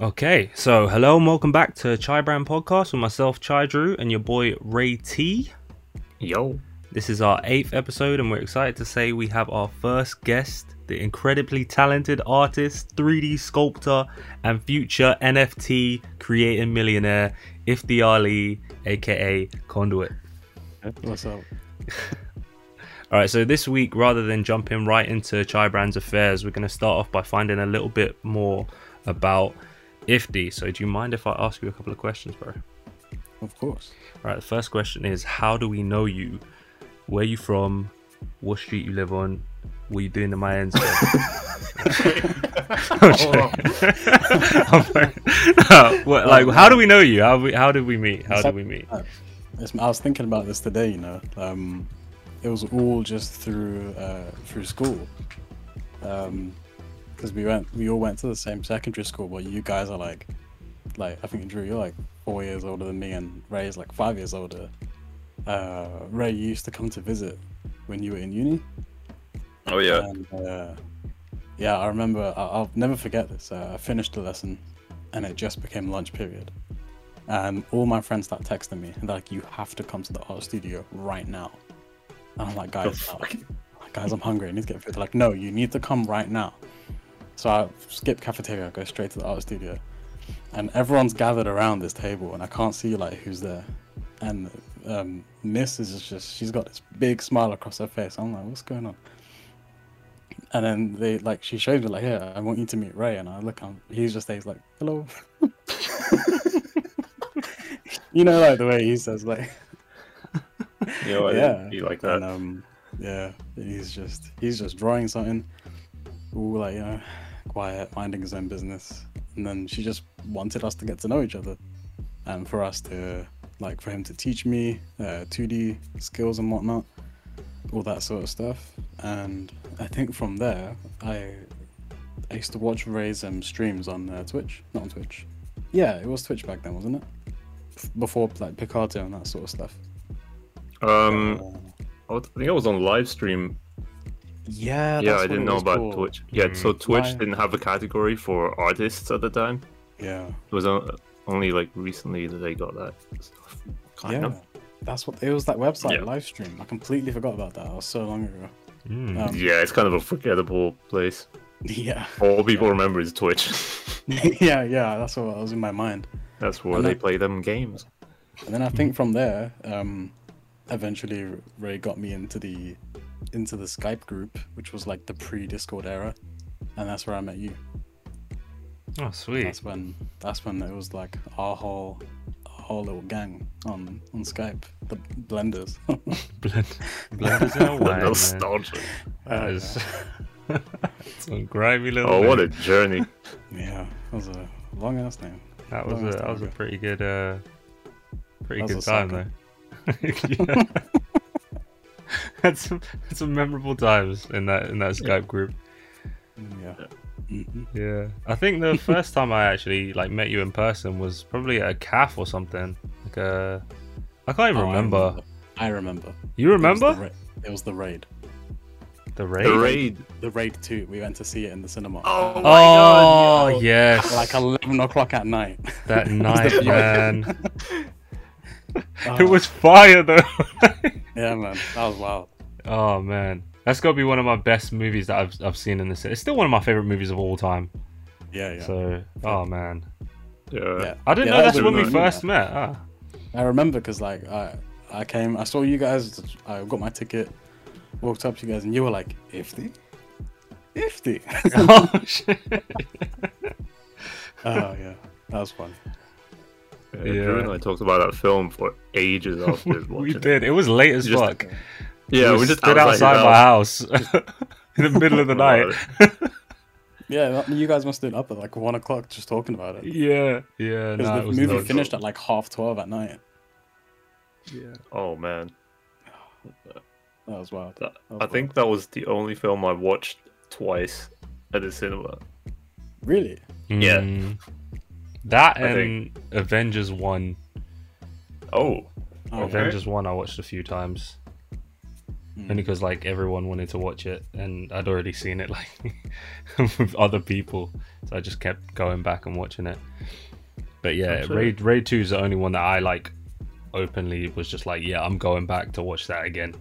Okay, so hello and welcome back to CHY Brand Podcast with myself, CHY Drew, and your boy Ray T. Yo. This is our eighth episode, and we're excited to say we have our first guest, the incredibly talented artist, 3D sculptor, and future NFT creating millionaire, Ifthi Ali, aka Conduit. What's up? All right, so this week, rather than jumping right into CHY Brand's affairs, we're going to start off by finding a little bit more about Ifthi. So, do you mind if I ask you a couple of questions, bro? Of course. All right, the first question is How do we know you? Where you from? What street you live on? What are you doing in my ends? I'm like- no, what, like, how do we know you? How we, how did we meet? How did we meet? I was thinking about this today. You know, um, it was all just through uh, through school. Because we went, we all went to the same secondary school, but you guys are like, like I think Drew, you're like four years older than me, and Ray is like five years older. Uh, Ray you used to come to visit when you were in uni. Oh yeah. And, uh, yeah, I remember. I- I'll never forget this. Uh, I finished the lesson, and it just became lunch period. And all my friends start texting me, and they're like, "You have to come to the art studio right now." And I'm like, "Guys, uh, guys, I'm hungry. I need to get food." They're like, "No, you need to come right now." So I skip cafeteria, go straight to the art studio, and everyone's gathered around this table, and I can't see like who's there. And um, Miss is just she's got this big smile across her face. I'm like, "What's going on?" And then they like she shows me like, "Here, I want you to meet Ray." And I look, and he's just there, he's like, "Hello." you know, like the way he says, like, You know, yeah, didn't like that. And, um, yeah, he's just he's just drawing something, all like you know, quiet, minding his own business. And then she just wanted us to get to know each other, and for us to like for him to teach me uh, 2D skills and whatnot, all that sort of stuff. And I think from there, I I used to watch Ray's um, streams on uh, Twitch, not on Twitch. Yeah, it was Twitch back then, wasn't it? Before like Picarto and that sort of stuff. Um, I think I was on live stream. Yeah, yeah, I didn't know about called. Twitch. Yeah, so Mm. Twitch Live. didn't have a category for artists at the time. Yeah, It was only like recently that they got that stuff. Kind yeah. of. That's what it was. That website Yeah. live stream. I completely forgot about that. That was so long ago. Mm. Um, Yeah, it's kind of a forgettable place. Yeah, All people remember is Twitch. yeah, yeah. That's what was in my mind. That's where And they that- play them games. And then I think from there, um, eventually Ray got me into the into the Skype group, which was like the pre-Discord era, and that's where I met you. Oh, sweet. That's when that's when it was like our whole our whole little gang on on Skype, the blenders. Blend, blenders in a The way, nostalgia. That is some grimy little. Oh, what a journey. yeah, that was a long ass name. That was a that was a pretty good uh, pretty good time sucker. though. Yeah. had some had some memorable times in that in that Skype group. Yeah. Yeah, I think the first time I actually like met you in person was probably at a calf or something. Like a, I can't even Oh, I remember. I remember. You It was the remember ra- It was the raid. the raid? The raid. The raid two. We went to see it in the cinema. Oh my Oh god. yo. yes, Like eleven o'clock at night. that night, man. It was fire though. Yeah, man. That was wild. oh man, that's got to be one of my best movies that I've I've seen in the city. It's still one of my favorite movies of all time. Yeah, yeah. So, oh man, Yeah. yeah. I didn't Yeah, know that that's when we first met. Ah. I remember because like I I came, I saw you guys. I got my ticket, walked up to you guys, and you were like, "Ifthi, Ifthi." oh shit. oh yeah, that was fun. Yeah, Yeah. Drew and I talked about that film for ages after watching we it. did. It was late as Just- fuck. Yeah, we we just stood outside, his my house. house in the middle of the night. Yeah, you guys must have been up at like one o'clock just talking about it. yeah, yeah. Because Nah, the movie nuts. finished at like half twelve at night. Yeah. Oh man, That was wild. That- That was I think that was the only film I watched twice at the cinema. Really. Yeah. Mm. That I and Avengers One. Oh, Okay. Avengers One, I watched a few times. Mm. only because like everyone wanted to watch it and I'd already seen it like with other people, so I just kept going back and watching it. But yeah, That's it. Raid Raid Two is the only one that I like openly was just like, yeah, I'm going back to watch that again.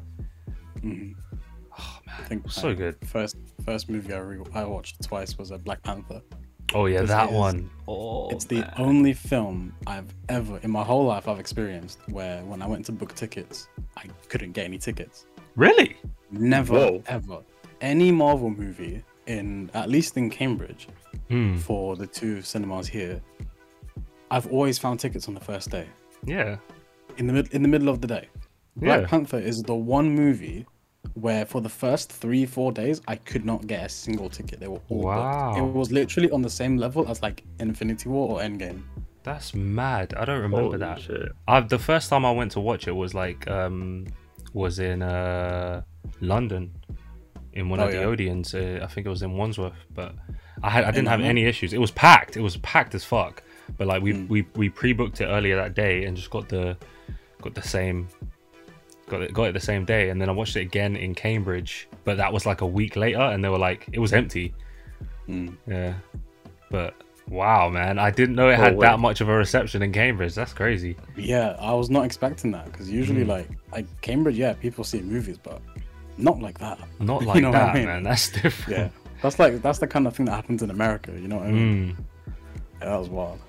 Mhm. Oh man, I think so my good. First first movie I re- I watched twice was a Black Panther. Oh yeah, This that is- one. Oh, it's the man. only film I've ever in my whole life I've experienced where when I went to book tickets, I couldn't get any tickets. really. Never Whoa. ever any Marvel movie in at least in Cambridge Hmm. for the two cinemas here. I've always found tickets on the first day Yeah. in the mid- in the middle of the day. Black Yeah. Panther is the one movie where for the first three four days I could not get a single ticket. They were all Wow. booked. It was literally on the same level as like Infinity War or Endgame. That's mad. I don't remember Holy that. shit. I the first time I went to watch it was like um was in uh London in one Oh, of the yeah. Odeons. Uh, I think it was in Wandsworth, but I had I didn't have any issues. It was packed. It was packed as fuck. But like we Mm. we we pre-booked it earlier that day and just got the got the same got it got it the same day and then I watched it again in Cambridge, but that was like a week later and they were like it was empty. Mm. Yeah. But wow, man, I didn't know it Oh, had that much of a reception in Cambridge. That's crazy. Yeah, I was not expecting that because usually Mm. like like Cambridge, yeah, people see movies, but not like that. Not You like know what I that, mean? man. That's different. Yeah, that's like that's the kind of thing that happens in America. You know what I mean? Mm, Yeah, that was wild.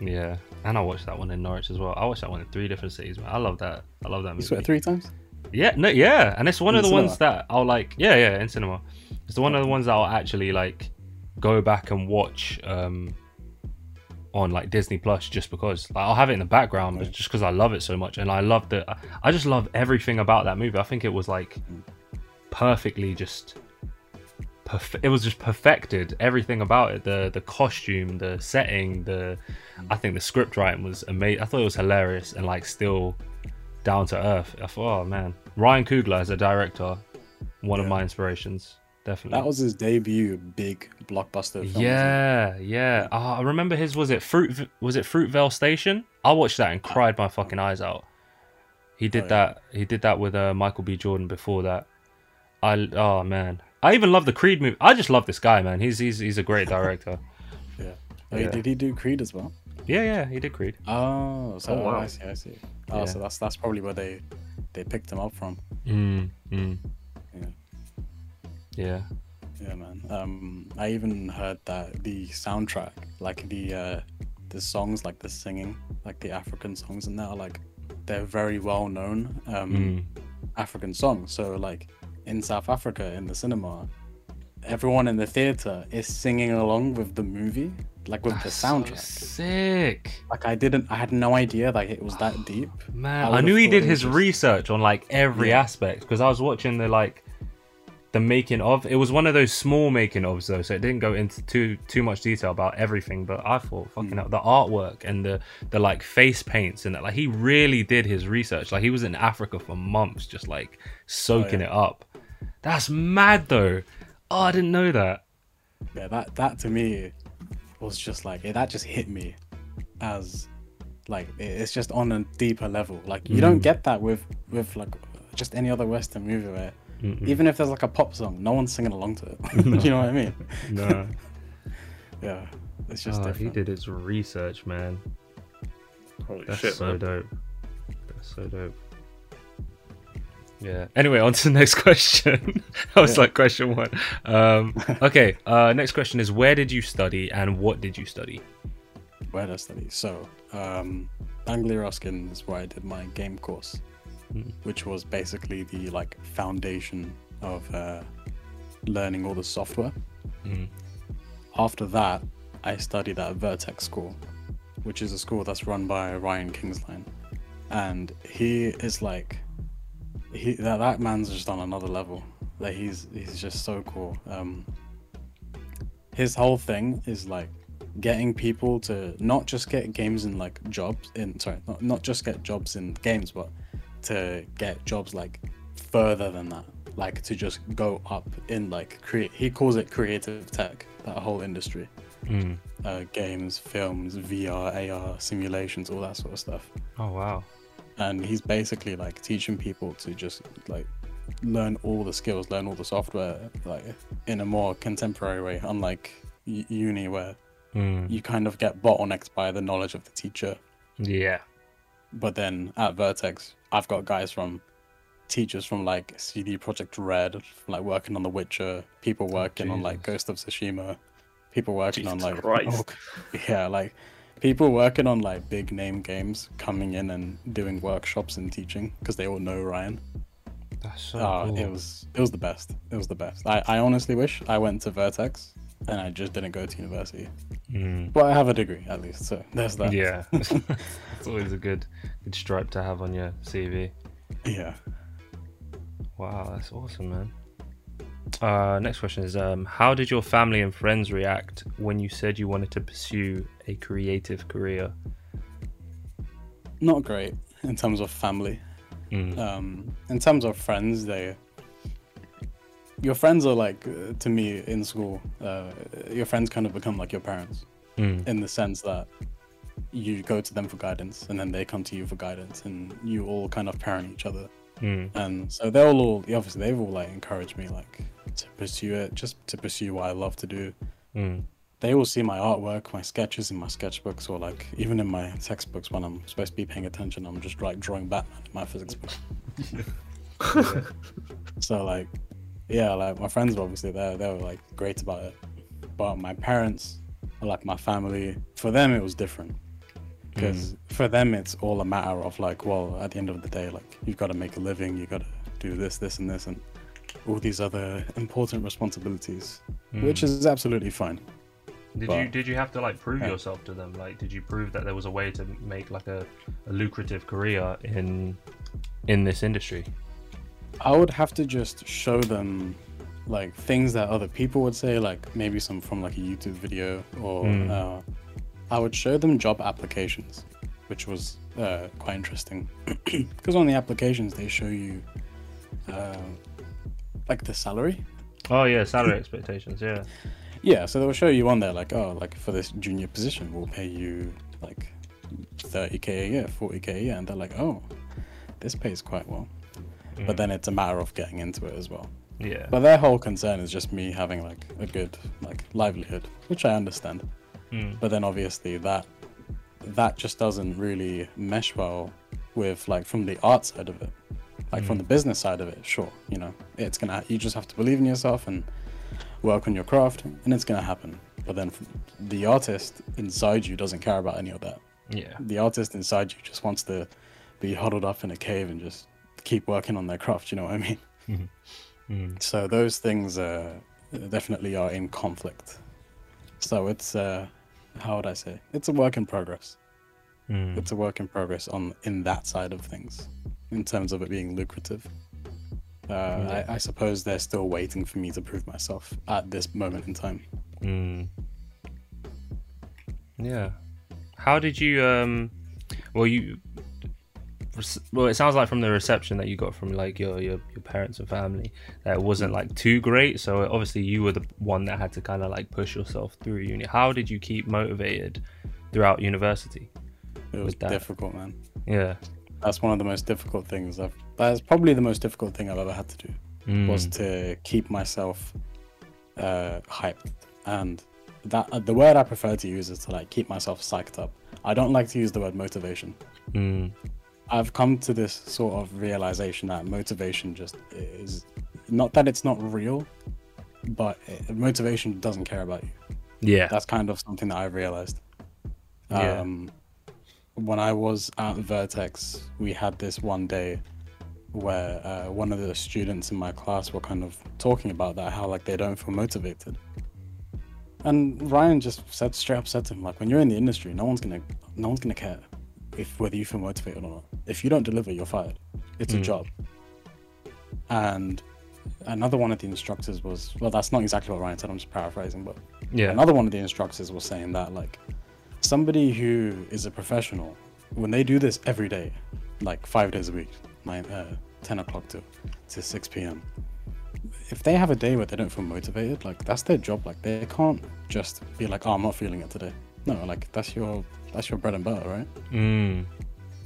yeah. And I watched that one in Norwich as well. I watched that one in three different cities, man. I love that. I love that You movie. saw it three times. Yeah, no, yeah. And it's one In of the ones that I'll like. Yeah, yeah, in cinema. It's the one of the ones that I'll actually like go back and watch um on like Disney Plus just because like I'll have it in the background, but just because I love it so much, and I love the. I just love everything about that movie. I think it was like perfectly just. Perf- it was just perfected everything about it. The the costume the setting the i think the script writing was amazing i thought it was hilarious and like still down to earth. I thought oh man. Ryan coogler as a director one of my inspirations definitely. That was his debut big blockbuster. Film, yeah yeah. Oh, i remember his was it fruit was it fruitvale station? I watched that and cried my fucking eyes out. He did Oh, yeah. that he did that with uh, michael b. Jordan before that. I oh man i even love the creed movie i just love this guy man he's he's, he's a great director Yeah. Oh, Yeah. Did he do Creed as well? yeah yeah he did creed Oh, so Oh, wow. I see, I see. Oh, Yeah. so that's that's probably where they they picked him up from. mm, mm. Yeah. yeah Yeah, man. Um, I even heard that the soundtrack, like the uh, the songs, like the singing, like the African songs in there, are like they're very well known um, Mm. African songs. So like in South Africa, in the cinema, everyone in the theater is singing along with the movie, like with the That's so soundtrack. sick Like I didn't, I had no idea like it was that deep. Man, I I, knew he did his just- research on like every Yeah. aspect because I was watching the like the making of. It was one of those small making ofs though, so it didn't go into too too much detail about everything. But I thought fucking Mm. hell, the artwork and the the like face paints and that like he really did his research. Like he was in Africa for months, just like soaking Oh, yeah. it up. That's mad though. Oh, I didn't know that. Yeah, that that to me was just like that just hit me as like it- it's just on a deeper level. Like you don't Mm. get that with with like just any other Western movie where Mm-mm. even if there's like a pop song, no one's singing along to it. you know what I mean? No, Yeah, it's just oh, he did his research, man. Holy That's shit, so man. dope. That's so dope. Yeah. Anyway, on to the next question. I was Yeah. like question one. Um, okay. Uh, next question is where did you study and what did you study? Where did I study? So, um, Anglia Ruskin is where I did my game course, Mm. which was basically the like foundation of uh, learning all the software. Mm. After that, I studied at Vertex School, which is a school that's run by Ryan Kingslien, and he is like, he that, that man's just on another level. Like he's he's just so cool. Um, his whole thing is like getting people to not just get games in like jobs in sorry not, not just get jobs in games but to get jobs like further than that like to just go up in like create he calls it creative tech that whole industry Mm. uh, games films vr ar simulations all that sort of stuff Oh wow. And he's basically like teaching people to just like learn all the skills, learn all the software, like in a more contemporary way, unlike uni where Mm. you kind of get bottlenecked by the knowledge of the teacher. Yeah. But then at Vertex, I've got guys from teachers from like CD Projekt Red, like working on The Witcher, people working on like Ghost of Tsushima, people working on like Christ. yeah, like people working on like big name games coming in and doing workshops and teaching because they all know Ryan. That's so Oh, cool. it was it was the best. It was the best. I, I honestly wish I went to Vertex and I just didn't go to university. Mm. But I have a degree at least, so there's that. Yeah. it's always a good good stripe to have on your CV. Yeah. Wow, that's awesome, man. Uh, next question is um, How did your family and friends react when you said you wanted to pursue a creative career? Not great in terms of family. Mm. Um, in terms of friends, they your friends are like uh, to me in school. Uh, your friends kind of become like your parents Mm. in the sense that you go to them for guidance, and then they come to you for guidance, and you all kind of parent each other. Mm. And so they'll all obviously they've all like encouraged me like to pursue it, just to pursue what I love to do. Mm. They all see my artwork, my sketches in my sketchbooks, or like even in my textbooks when I'm supposed to be paying attention, I'm just like drawing Batman in my physics book. Yeah. So like, yeah, like my friends were obviously there. They were like great about it, but my parents, like my family, for them it was different because for them it's all a matter of like, well, at the end of the day, like you've got to make a living, you've got to do this, this, and this, and all these other important responsibilities, which Mm. is absolutely fine. Did you but- did you have to like prove Yeah. yourself to them? Like, did you prove that there was a way to make like a, a lucrative career in in this industry? I would have to just show them like things that other people would say, like maybe some from like a YouTube video, or Mm. uh, I would show them job applications, which was uh, quite interesting because on the applications they show you uh, like the salary. Oh yeah, salary expectations. Yeah. Yeah, so they'll show you on there like, oh, like for this junior position, we'll pay you like 30k a year, 40k a year, and they're like, oh, this pays quite well. Mm. But then it's a matter of getting into it as well. Yeah. But their whole concern is just me having like a good like livelihood, which I understand. Mm. But then obviously that that just doesn't really mesh well with like from the art side of it. Like from Mm. the business side of it, sure, you know, it's gonna you just have to believe in yourself and work on your craft and it's gonna happen. But then the artist inside you doesn't care about any of that. Yeah. The artist inside you just wants to be huddled up in a cave and just keep working on their craft, you know what I mean? Mm. So those things uh, definitely are in conflict. So it's uh, how would I say? It's a work in progress. Mm. It's a work in progress on in that side of things, in terms of it being lucrative. Uh, Yeah. I, I suppose they're still waiting for me to prove myself at this moment in time. Mm. Yeah. How did you um well you well it sounds like from the reception that you got from like your your, your parents and family that it wasn't like too great so obviously you were the one that had to kind of like push yourself through uni how did you keep motivated throughout university It was difficult, man. yeah That's one of the most difficult things I've. That's probably the most difficult thing I've ever had to do. Mm. was to keep myself uh, hyped and that uh, the word I prefer to use is to like keep myself psyched up. I don't like to use the word motivation. Mm. I've come to this sort of realization that motivation just is not that it's not real, but it, motivation doesn't care about you. yeah That's kind of something that I've realized. Yeah. Um, when I was at Vertex, we had this one day where uh, one of the students in my class were kind of talking about that, how like they don't feel motivated. And Ryan just said straight up said to him, like, when you're in the industry, no one's gonna, no one's gonna care if whether you feel motivated or not. If you don't deliver, you're fired. It's a Mm. job. And another one of the instructors was, well, that's not exactly what Ryan said. I'm just paraphrasing, but yeah Another one of the instructors was saying that like somebody who is a professional, when they do this every day, like five days a week, nine, uh, ten o'clock to to six p.m. If they have a day where they don't feel motivated, like that's their job. Like they can't just be like, "Oh, I'm not feeling it today." No, like that's your that's your bread and butter, right? mm.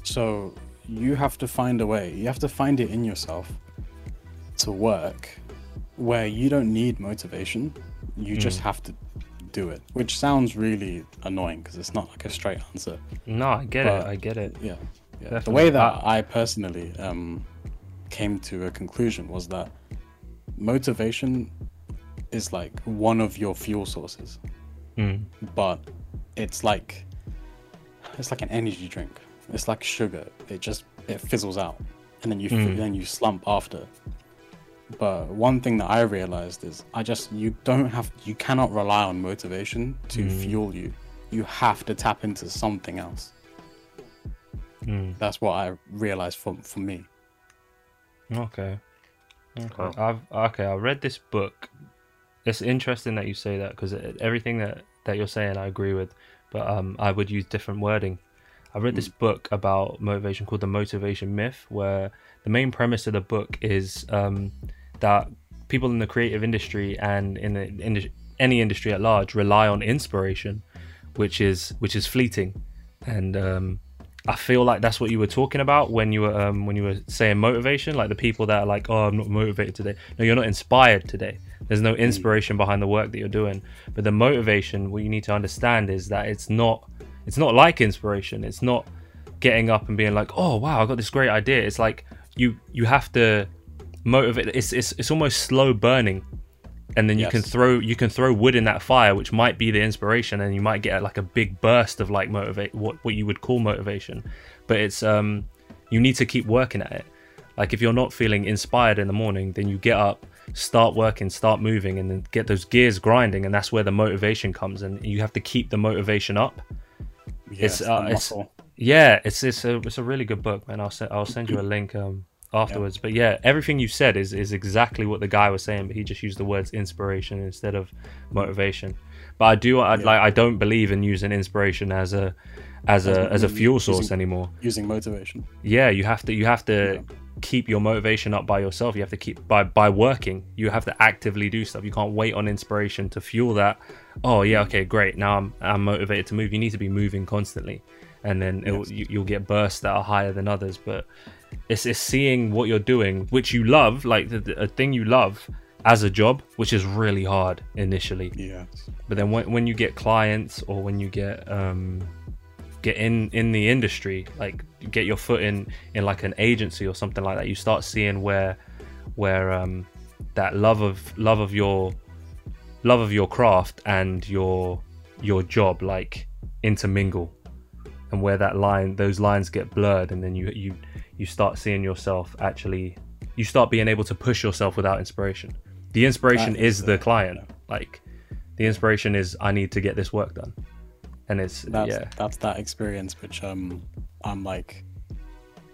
So you have to find a way. You have to find it in yourself to work where you don't need motivation. You just have to do it, which sounds really annoying because it's not like a straight answer. No, I get But- it. I get it. Yeah. yeah. The way that I personally um, came to a conclusion was that motivation is like one of your fuel sources, Mm. but it's like it's like an energy drink. It's like sugar. It just it fizzles out, and then you Mm. then you slump after. But one thing that I realized is I just you don't have you cannot rely on motivation to Mm. fuel you. You have to tap into something else. Mm. That's what I realized for for me. Okay. Okay. Wow. I've okay. I read this book. It's interesting that you say that because everything that that you're saying I agree with, but um, I would use different wording. I read this book about motivation called The Motivation Myth, where the main premise of the book is um, that people in the creative industry and in the indus- any industry at large rely on inspiration, which is which is fleeting, and um, I feel like that's what you were talking about when you were um, when you were saying motivation, like the people that are like, "Oh, I'm not motivated today." No, you're not inspired today. There's no inspiration behind the work that you're doing. But the motivation, what you need to understand is that it's not it's not like inspiration. It's not getting up and being like, "Oh, wow, I got this great idea." It's like you you have to motivate. It's it's it's almost slow burning and then you can throw you can throw wood in that fire which might be the inspiration and you might get like a big burst of like motivate what what you would call motivation but it's um you need to keep working at it like if you're not feeling inspired in the morning then you get up start working start moving and then get those gears grinding and that's where the motivation comes and you have to keep the motivation up Yes, It's, uh, it's- yeah, it's it's a it's a really good book, man. I'll send I'll send you a link um afterwards. But yeah, everything you said is is exactly what the guy was saying, but he just used the words inspiration instead of motivation. But I do I Yeah. like I don't believe in using inspiration as a as a as a fuel source anymore. using motivation. Yeah, you have to you have to Yeah. Keep your motivation up by yourself. You have to keep by by working. You have to actively do stuff. You can't wait on inspiration to fuel that. Oh yeah, okay, great. Now I'm I'm motivated to move. You need to be moving constantly, and then will Yes. you, you'll get bursts that are higher than others. But it's it's seeing what you're doing, which you love, like the, the, a thing you love as a job, which is really hard initially Yes. but then when, when you get clients or when you get um get in in the industry like get your foot in in like an agency or something like that you start seeing where where um that love of love of your love of your craft and your your job like intermingle. And where that line those lines get blurred and then you you you start seeing yourself actually you start being able to push yourself without inspiration. The inspiration is the the- client. Like the inspiration is i need to get this work done and it's That's yeah that's that experience which um I'm like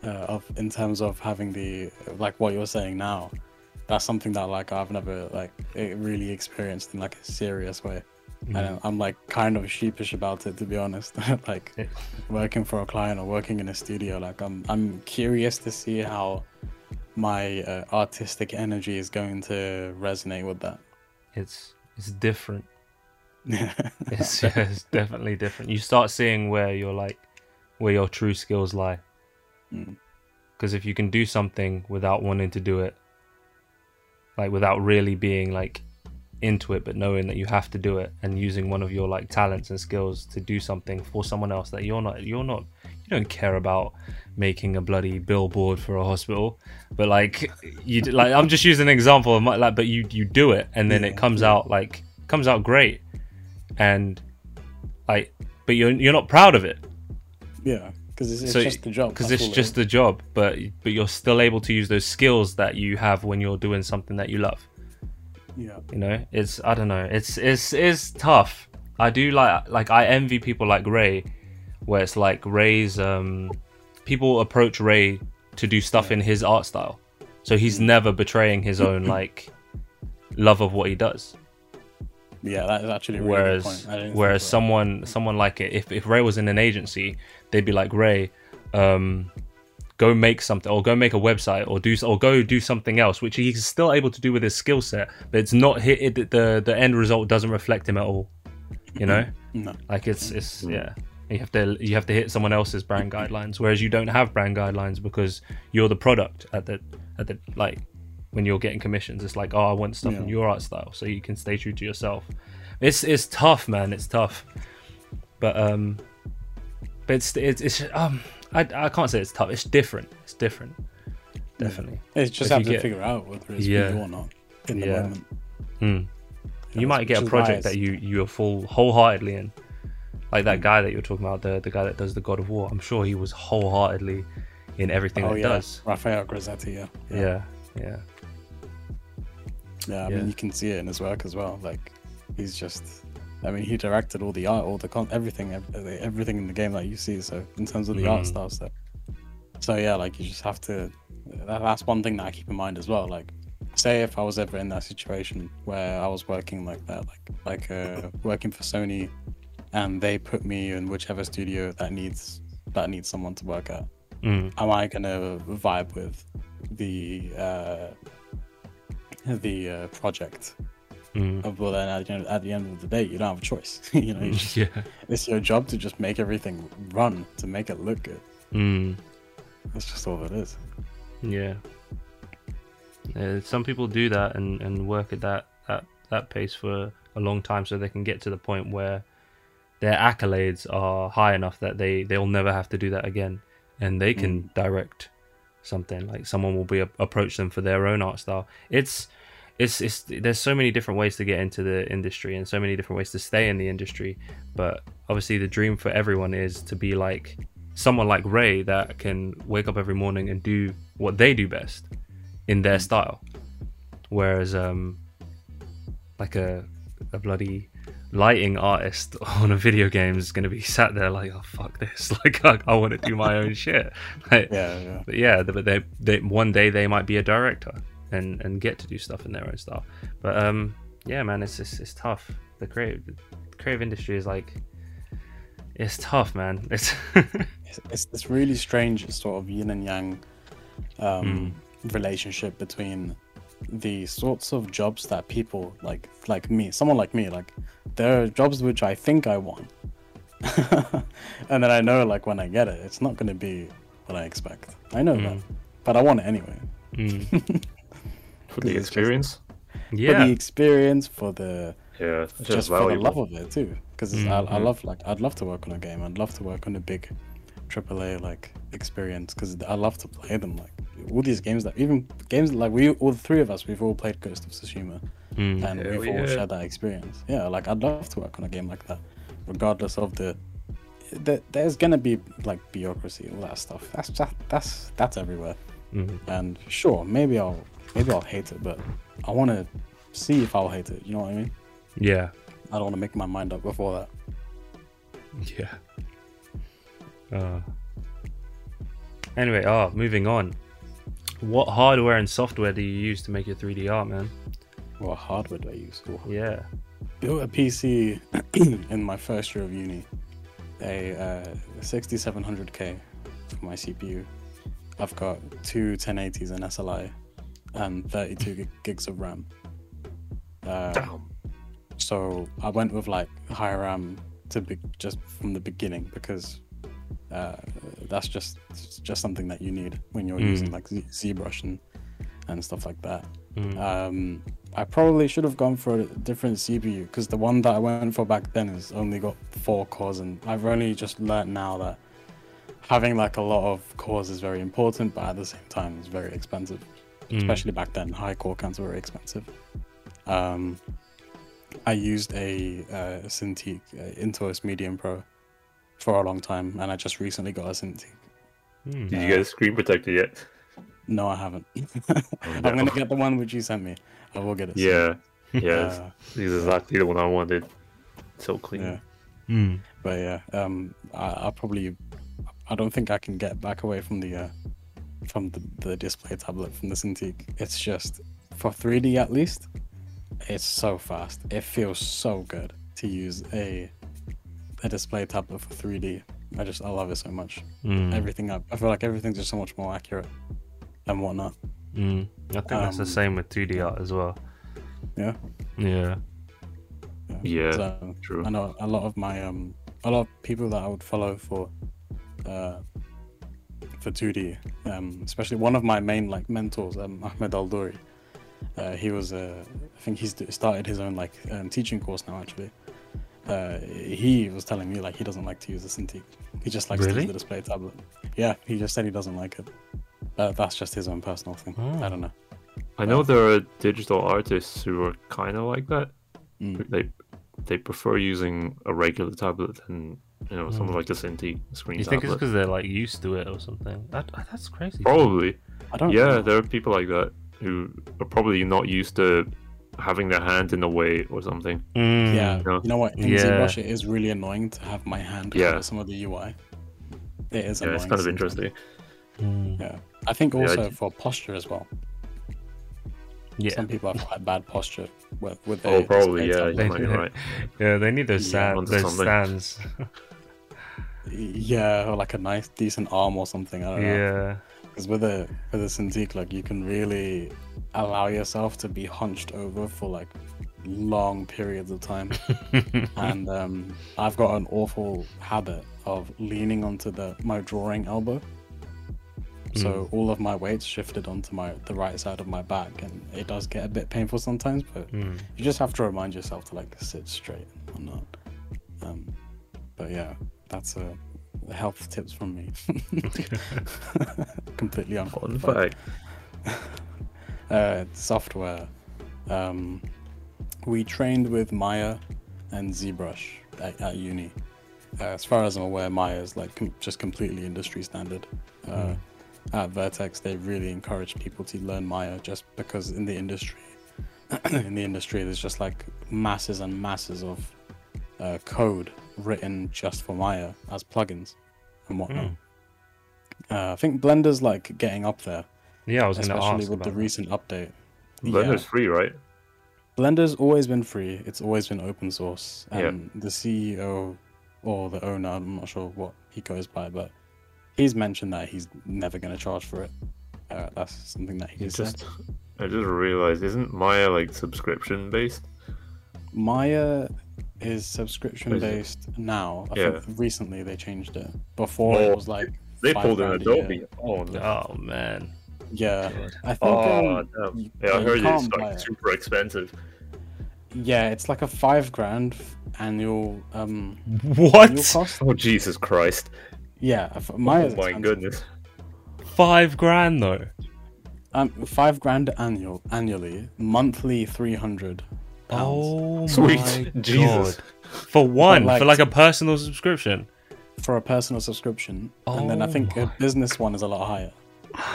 uh, of in terms of having the like what you're saying now. That's something that like I've never like really experienced in like a serious way. Mm. And I'm like kind of sheepish about it to be honest. like Yeah. working for a client or working in a studio, like I'm I'm curious to see how my uh, artistic energy is going to resonate with that. it's it's different it's, yeah, it's definitely different. You start seeing where you're like where your true skills lie. Mm. because if you can do something without wanting to do it like without really being like into it but knowing that you have to do it and using one of your like talents and skills to do something for someone else that you're not you're not you don't care about making a bloody billboard for a hospital. But like you like i'm just using an example of my, like but you you do it and then it comes out like comes out great and like but you're you're not proud of it yeah, because it's, it's So- just the job. because it's all it just the job but but you're still able to use those skills that you have when you're doing something that you love yeah. you know it's i don't know it's it's it's tough i do like like i envy people like ray where it's like ray's um people approach ray to do stuff in his art style so he's Mm. never betraying his own like love of what he does Yeah, that is actually a really whereas good point. I didn't think whereas someone someone like it if, if ray was in an agency they'd be like ray um go make something or go make a website or do or go do something else which he's still able to do with his skill set but it's not hit it, the the end result doesn't reflect him at all you know? No, like it's it's yeah. You have to you have to hit someone else's brand guidelines whereas you don't have brand guidelines because you're the product at the at the like when you're getting commissions it's like oh i want stuff in your art style so you can stay true to yourself. It's it's tough man. It's tough. But um but it's it's, it's um I, I can't say it's tough. It's different. It's different. Definitely. It's just If have to get- figure out whether it's Yeah. you or not in the Yeah. moment. Hmm. you might get a project that you you're full wholeheartedly in. Like that guy that you're talking about the the guy that does the god of war. I'm sure he was wholeheartedly in everything Oh that yeah, does. Raphael Grassetti. Yeah. yeah. Yeah Yeah, I Yeah. mean, you can see it in his work as well. Like, he's just, I mean, he directed all the art, all the con, everything, everything in the game that you see. So, in terms of the art Mm. style stuff. So, yeah, like, you just have to. That's one thing that I keep in mind as well. Like, say if I was ever in that situation where I was working like that, like, like, uh, working for Sony and they put me in whichever studio that needs, that needs someone to work at Mm. am I gonna vibe with the uh, the uh, project? Mm. Well, then at the, end, at the end of the day, you don't have a choice. you know, you just, yeah it's your job to just make everything run, to make it look good. mm. That's just all it is. yeah some people do that and, and work at that, that that pace for a long time so they can get to the point where their accolades are high enough that they they'll never have to do that again and they can direct something like someone will be approach them for their own art style. It's it's it's there's so many different ways to get into the industry and so many different ways to stay in the industry but obviously the dream for everyone is to be like someone like ray that can wake up every morning and do what they do best in their style. Whereas um like a a bloody lighting artist on a video game is going to be sat there like oh fuck this. Like i, I want to do my own shit. Like, Yeah, yeah. but yeah but they, they one day they might be a director and and get to do stuff in their own style. But um yeah man it's it's, it's tough. The creative the creative industry is like it's tough man. It's It's, it's this really strange sort of yin and yang um, relationship between the sorts of jobs that people like, like me, someone like me, like there are jobs which I think I want, and then I know like when I get it, it's not going to be what I expect. I know that, but I want it anyway. Mm. For the Because it's just- experience. For the experience, for the Yeah, just, just for the love of it too. Because I, I Mhm. love like I'd love to work on a game. I'd love to work on a big AAA like experience because I love to play them. Like all these games that even games like we all three of us we've all played Ghost of Tsushima Mm. and Hell we've all yeah. shared that experience. Yeah, like I'd love to work on a game like that, regardless of the. the there's gonna be like bureaucracy, all that stuff. That's that, that's that's everywhere. Mm. And sure, maybe I'll maybe I'll hate it, but I want to see if I'll hate it. You know what I mean? yeah I don't want to make my mind up before that. Yeah. Uh, anyway, oh, moving on. What hardware and software do you use to make your 3D art, man? What hardware do I use? Ooh. Yeah. Built a PC in my first year of uni. A uh, 6700K for my CPU. I've got two 1080s in SLI and 32 gig- gigs of RAM. Uh, Damn. so I went with like high RAM to be just from the beginning because uh, that's just just something that you need when you're Mm. using like Z- ZBrush and and stuff like that. Mm. Um, I probably should have gone for a different CPU because the one that I went for back then has only got four cores, and I've only just learnt now that having like a lot of cores is very important, but at the same time, it's very expensive. Mm. Especially back then, high core counts were very expensive. Um, I used a uh, Cintiq uh, Intuos Medium Pro for a long time, and I just recently got a Cintiq. Mm. Did you get a screen protector yet? No, I haven't. Oh, I'm gonna get the one which you sent me. I will get it. soon. Yeah, yeah. Uh, this is exactly the one I wanted. So clean. yeah. Mm. But yeah, um, I, I'll probably, I don't think I can get back away from the, uh, from the, the display tablet from the Cintiq. It's just for 3D at least, it's so fast. It feels so good to use a, a display tablet for 3D. I just I love it so much. Mm. Everything I, I feel like everything's just so much more accurate and whatnot. Mm. I think that's the Um, same with 2D art as well. Yeah. Yeah. Yeah, So true. I know a lot of my um a lot of people that I would follow for uh, for 2D, um, especially one of my main like mentors, um, Ahmed Aldoori. Uh, he was, uh, I think he's started his own like um, teaching course now. Actually, uh, he was telling me like he doesn't like to use the Cintiq. He just likes to use the display tablet. Yeah, he just said he doesn't like it. Uh, that's just his own personal thing. Oh. I don't know. I know there are digital artists who are kind of like that. Mm. They they prefer using a regular tablet than you know something Mm. like the Cintiq screen You think it's because they're like used to it or something? That, that's crazy. Probably, I don't. yeah. know. There are people like that who are probably not used to having their hand in the way or something. Mm. Yeah, No. you know what? In Yeah. ZBrush, it is really annoying to have my hand Yeah. cover some of the UI. It is Yeah, it's kind of interesting. Mm. Yeah, I think Yeah, I also for posture as well. Yeah. Some people have quite bad posture with with Oh, probably, display yeah, tablet. you might be right. Yeah, they need those, Yeah, sand, those stands. Yeah, or like a nice, decent arm or something. I don't know. Because with a with a Cintiq, like you can really allow yourself to be hunched over for like long periods of time. and um, I've got an awful habit of leaning onto the my drawing elbow. So all of my weight's shifted onto my the right side of my back, and it does get a bit painful sometimes. But Mm. you just have to remind yourself to like sit straight and not. Um, but yeah, that's a health tips from me. Completely unqualified uh, software. Um, we trained with Maya and ZBrush at, at uni. Uh, as far as I'm aware, Maya is like com- just completely industry standard. Uh, At Vertex, they really encourage people to learn Maya just because in the industry, in the industry, there's just like masses and masses of uh, code written just for Maya as plugins and whatnot. Mm. Uh, I think Blender's like getting up there Yeah, I was going to especially ask with the that. recent update. Blender's free, right? Blender's always been free. It's always been open source. Yeah. And the CEO or the owner, I'm not sure what he goes by, but he's mentioned that he's never going to charge for it. Uh, that's something that he just just, I just realized, isn't Maya like subscription based? Maya is subscription based now. I Yeah. think recently they changed it. Before Oh, it was like They pulled an grand a year. Adobe. Oh, no. Oh, man. Yeah, I think. Oh, um, damn. Yeah, I heard it's like super expensive. Yeah, it's like a five grand annual um What? annual cost. Oh, Jesus Christ. Yeah, f- Maya's oh, my goodness. Five grand, though. Um, five grand annual annually, monthly three hundred pounds. Oh, Sweet. my Jesus. God. For one, like- for like a personal subscription. for a personal subscription, and then I Oh think a my- business one is a lot higher.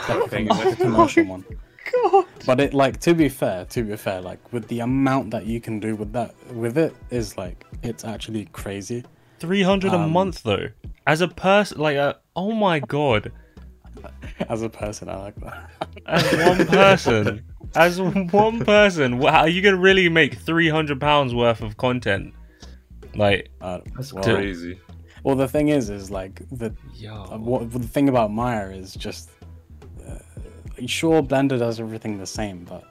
Like Thank a, you. a commercial one. God. But it like to be fair, to be fair, like with the amount that you can do with that with it is like it's actually crazy. 300 a Um, month, though. As a person, like, a, oh my God. As a person, I like that. As one person. As one person. wha- Are you going to really make 300 pounds worth of content? Like, Uh, That's well, crazy. well, the thing is, is like the yo. Uh, what the thing about Maya is just uh, sure Blender does everything the same, but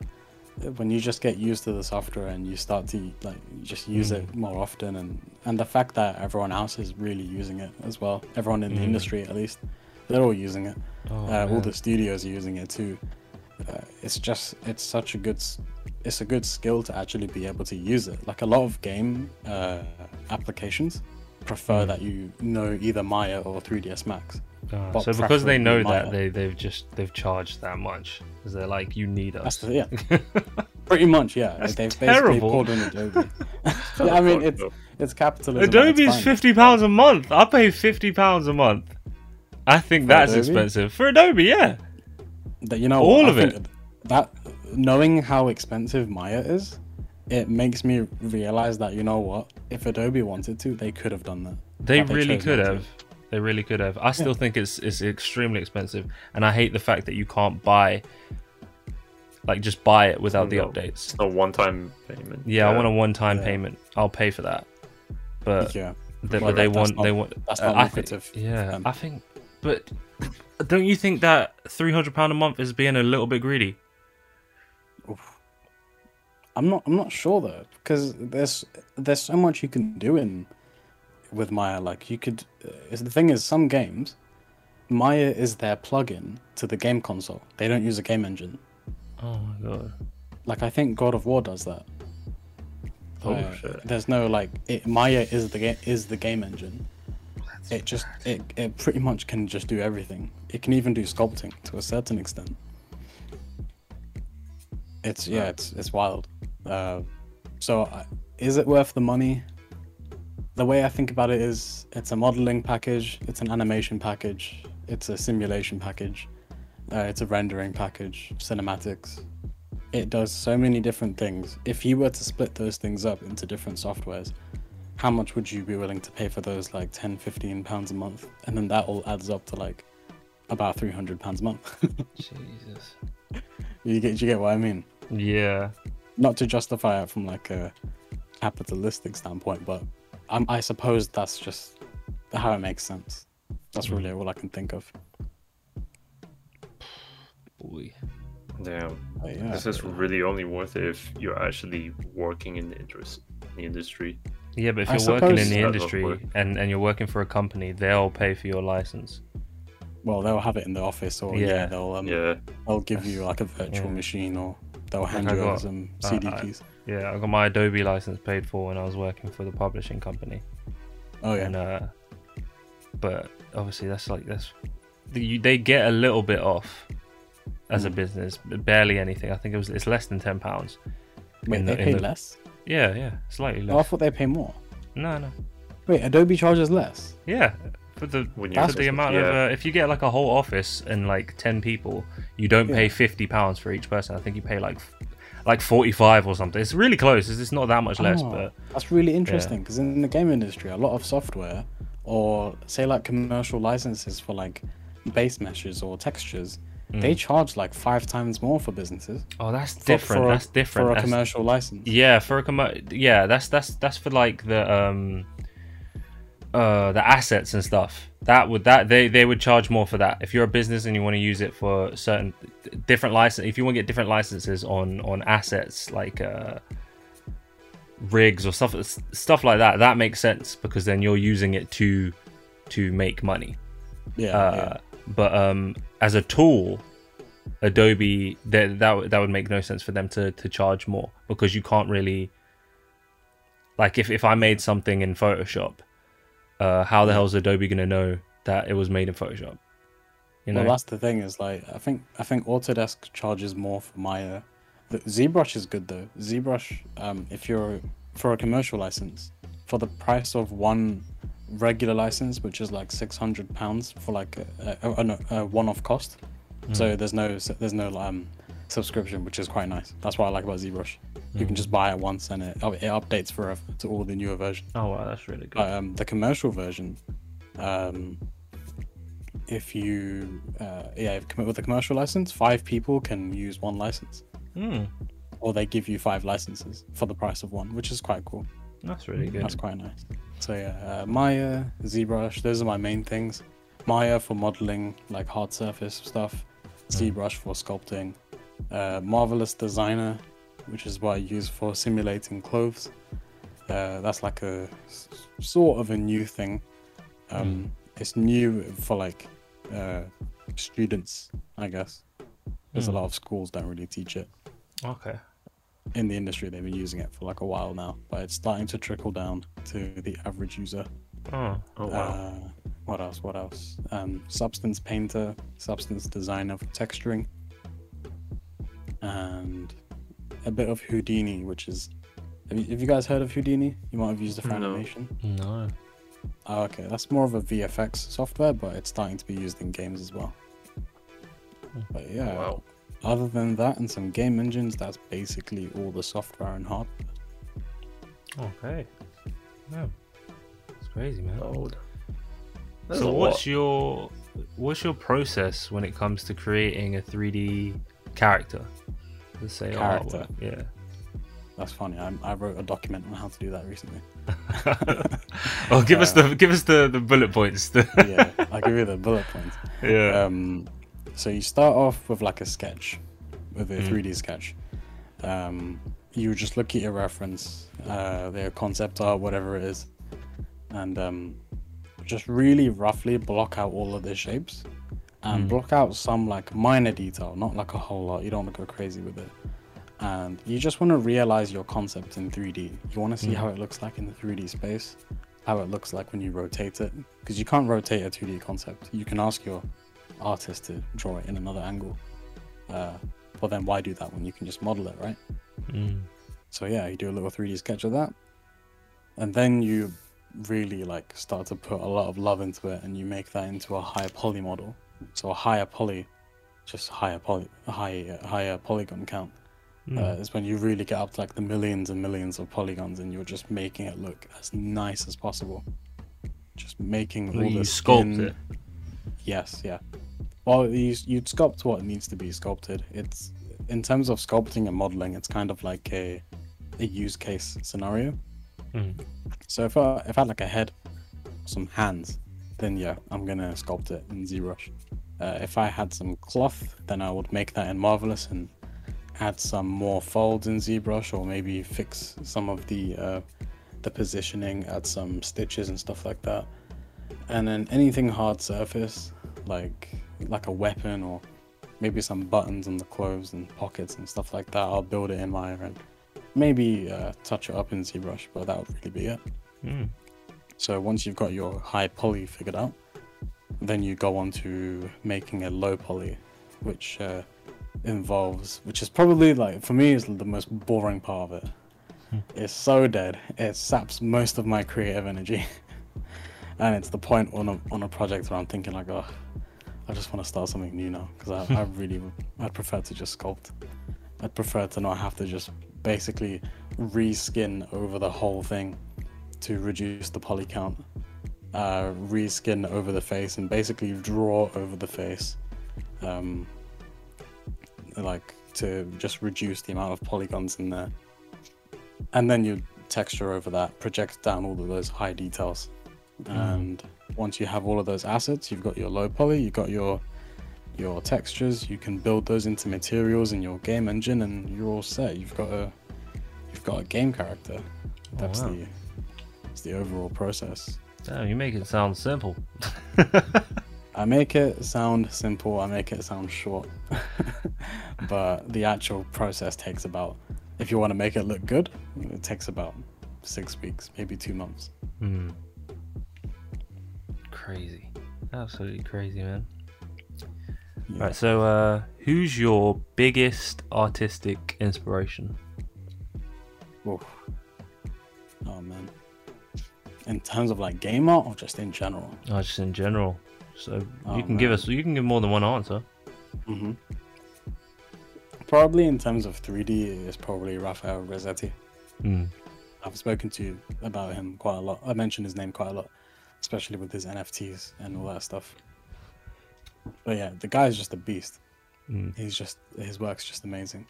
when you just get used to the software and you start to like just use it more often, and and the fact that everyone else is really using it as well, everyone in the Mm. industry at least, they're all using it. Oh, uh, all the studios are using it too. Uh, it's just it's such a good it's a good skill to actually be able to use it. Like a lot of game uh, applications prefer Mm. that you know either Maya or 3ds Max. Ah, so because they know preferably that they they've just they've charged that much because they're like you need us. the, yeah, pretty much yeah. That's They've terrible. basically pulled in Adobe. yeah, I mean it's it's capitalism. is fifty pounds a month. I pay fifty pounds a month. I think that's Adobe? expensive for Adobe. Yeah, That you know All what, of it. That knowing how expensive Maya is, it makes me realize that you know what, if Adobe wanted to, they could have done that. they But really chose could not to. have. They really could have. I still think it's it's extremely expensive, and I hate the fact that you can't buy, like, just buy it without the No. updates. a one-time payment. Yeah, I want a one-time Yeah. payment. I'll pay for that. But yeah, they, but they want not- they want. that's uh, not I think- lucrative. yeah, Um, I think. But don't you think that three hundred pound a month is being a little bit greedy? I'm not. I'm not sure though, because there's there's so much you can do in with Maya. Like you could, uh, the thing is, some games, Maya is their plugin to the game console. They don't use a game engine. Oh my god. Like I think God of War does that. Oh, shit. There's no like it, Maya is the game is the game engine. It just it, it pretty much can just do everything. It can even do sculpting to a certain extent. It's yeah, it's it's wild. Uh, so uh, is it worth the money? The way I think about it is, it's a modeling package, it's an animation package, it's a simulation package, uh, it's a rendering package, cinematics. It does so many different things. If you were to split those things up into different softwares, how much would you be willing to pay for those like 10 15 pounds a month and then that all adds up to like about 300 pounds a month Jesus. you get you get what i mean Yeah. not to justify it from like a capitalistic standpoint but I'm, i suppose that's just how it makes sense that's hmm. really all i can think of Boy. Damn. Yeah This is really only worth it if you're actually working in the interest in the industry. Yeah, but if I you're working in the industry and, and you're working for a company, they'll pay for your license. well they'll have it in the office or yeah, Yeah. they'll um, Yeah. they'll give you like a virtual yeah. machine or they'll hand you over got- some I- cd I- keys Yeah, I got my Adobe license paid for when I was working for the publishing company. oh yeah And uh, but obviously that's like that's you, they get a little bit off as a Mm. business, barely anything. I think it was it's less than ten pounds. wait in they the- in pay the- less Yeah, yeah, slightly oh, i thought they pay more No, no. wait adobe charges less Yeah, for the When for you're the amount of uh, if you get like a whole office and like ten people, you don't pay fifty pounds for each person. I think you pay like like forty five or something. It's really close. It's it's not that much less, Oh, but that's really interesting because in the game industry, a lot of software, or say like commercial licenses for like base meshes or textures, they charge like five times more for businesses. oh, that's For- different. for a- that's different. for a That's- commercial license. Yeah, for a commo- yeah, that's that's that's for like the um uh the assets and stuff. That would that they they would charge more for that. If you're a business and you want to use it for certain different license, if you want to get different licenses on on assets like uh rigs or stuff stuff like that, that makes sense because then you're using it to to make money. Yeah, Uh, But um, as a tool, Adobe that that would- that would make no sense for them to to charge more because you can't really like if if I made something in Photoshop, uh, how the hell is Adobe gonna know that it was made in Photoshop? You know, well, that's the thing is like I think I think Autodesk charges more for Maya. The ZBrush is good though. ZBrush, um, if you're for a commercial license, for the price of one regular license, which is like six hundred pounds for like a, a, a, a one-off cost. So there's no there's no um subscription, which is quite nice. That's what I like about ZBrush. You can just buy it once and it it updates forever to all the newer versions. oh wow, that's really good. But um, the commercial version, um, if you uh, yeah, if with a commercial license, five people can use one license, Hmm, or they give you five licenses for the price of one, which is quite cool. that's really good. That's quite nice. So yeah, uh, Maya, ZBrush, those are my main things. Maya for modeling, like hard surface stuff. ZBrush for sculpting. Uh, Marvelous Designer, which is what I use for simulating clothes. Uh, that's like a s- sort of a new thing. Um, It's new for like uh, students, I guess. There's a Mm. lot of schools don't really teach it Okay. In the industry they've been using it for like a while now but it's starting to trickle down to the average user Oh, Oh wow. uh, what else what else um, substance painter substance designer for texturing and a bit of houdini which is have you, have you guys heard of houdini you might have used it for No. animation no. oh, okay that's more of a vfx software but it's starting to be used in games as well but yeah wow. Other than that and some game engines that's basically all the software and hardware Okay. Yeah. It's crazy, man. Load. That's so what's your what's your process when it comes to creating a 3D character? Let's say Character. artwork. Yeah. That's funny. I, I wrote a document on how to do that recently. oh, give us the give us the, the bullet points. Yeah, I'll give you the bullet points. yeah. Um, so you start off with like a sketch, with a Mm. 3D sketch. Um, you just look at your reference, uh, their concept art, whatever it is. and um, just really roughly block out all of the shapes and Mm. block out some like minor detail, not like a whole lot. You don't want to go crazy with it. And you just want to realize your concept in 3D. You want to see Mm. how it looks like in the 3D space, how it looks like when you rotate it. Because you can't rotate a 2D concept. You can ask your artist to draw it in another angle. Uh, but then why do that when you can just model it, right? Mm. So yeah, you do a little 3D sketch of that, and then you really like start to put a lot of love into it, and you make that into a higher poly model. So a higher poly, just higher poly, high higher polygon count Mm. uh, is when you really get up to like the millions and millions of polygons, and you're just making it look as nice as possible. Just making all the sculpt skin- it. Yes, yeah. Well, you you'd sculpt what needs to be sculpted. It's in terms of sculpting and modeling, it's kind of like a a use case scenario. Mm. So if I if I had like a head, some hands, then yeah, I'm gonna sculpt it in ZBrush. Uh, if I had some cloth, then I would make that in Marvelous and add some more folds in ZBrush, or maybe fix some of the uh, the positioning, add some stitches and stuff like that. And then anything hard surface, like like a weapon or maybe some buttons on the clothes and pockets and stuff like that, I'll build it in Maya and maybe uh, touch it up in ZBrush, but that would really be it. Mm. So once you've got your high poly figured out, then you go on to making a low poly, which uh, involves, which is probably like for me is the most boring part of it. Hmm. It's so dead. It saps most of my creative energy, and it's the point on a on a project where I'm thinking like, oh, I just want to start something new now because I, I really would, I'd prefer to just sculpt. I'd prefer to not have to just basically reskin over the whole thing to reduce the poly count, uh, reskin over the face, and basically draw over the face, um, like to just reduce the amount of polygons in there. And then you texture over that, project down all of those high details. And once you have all of those assets, you've got your low poly, you've got your your textures, you can build those into materials in your game engine and you're all set. You've got a you've got a game character. That's wow. the that's the overall process. Damn, you make it sound simple. I make it sound simple, I make it sound short. but the actual process takes about if you want to make it look good, it takes about six weeks, maybe two months. Mm. Crazy. Absolutely crazy, man. Yeah. Right, so uh, who's your biggest artistic inspiration? Oof. Oh man. In terms of like game art or just in general? Oh, just in general. So Oh, you can give us, you can give more than one answer. hmm Probably in terms of 3D, it's probably Rafael Grassetti. Mm. I've spoken to about him quite a lot. I mentioned his name quite a lot, especially with his NFTs and all that stuff. But yeah, the guy is just a beast. Mm. He's just his work's just amazing.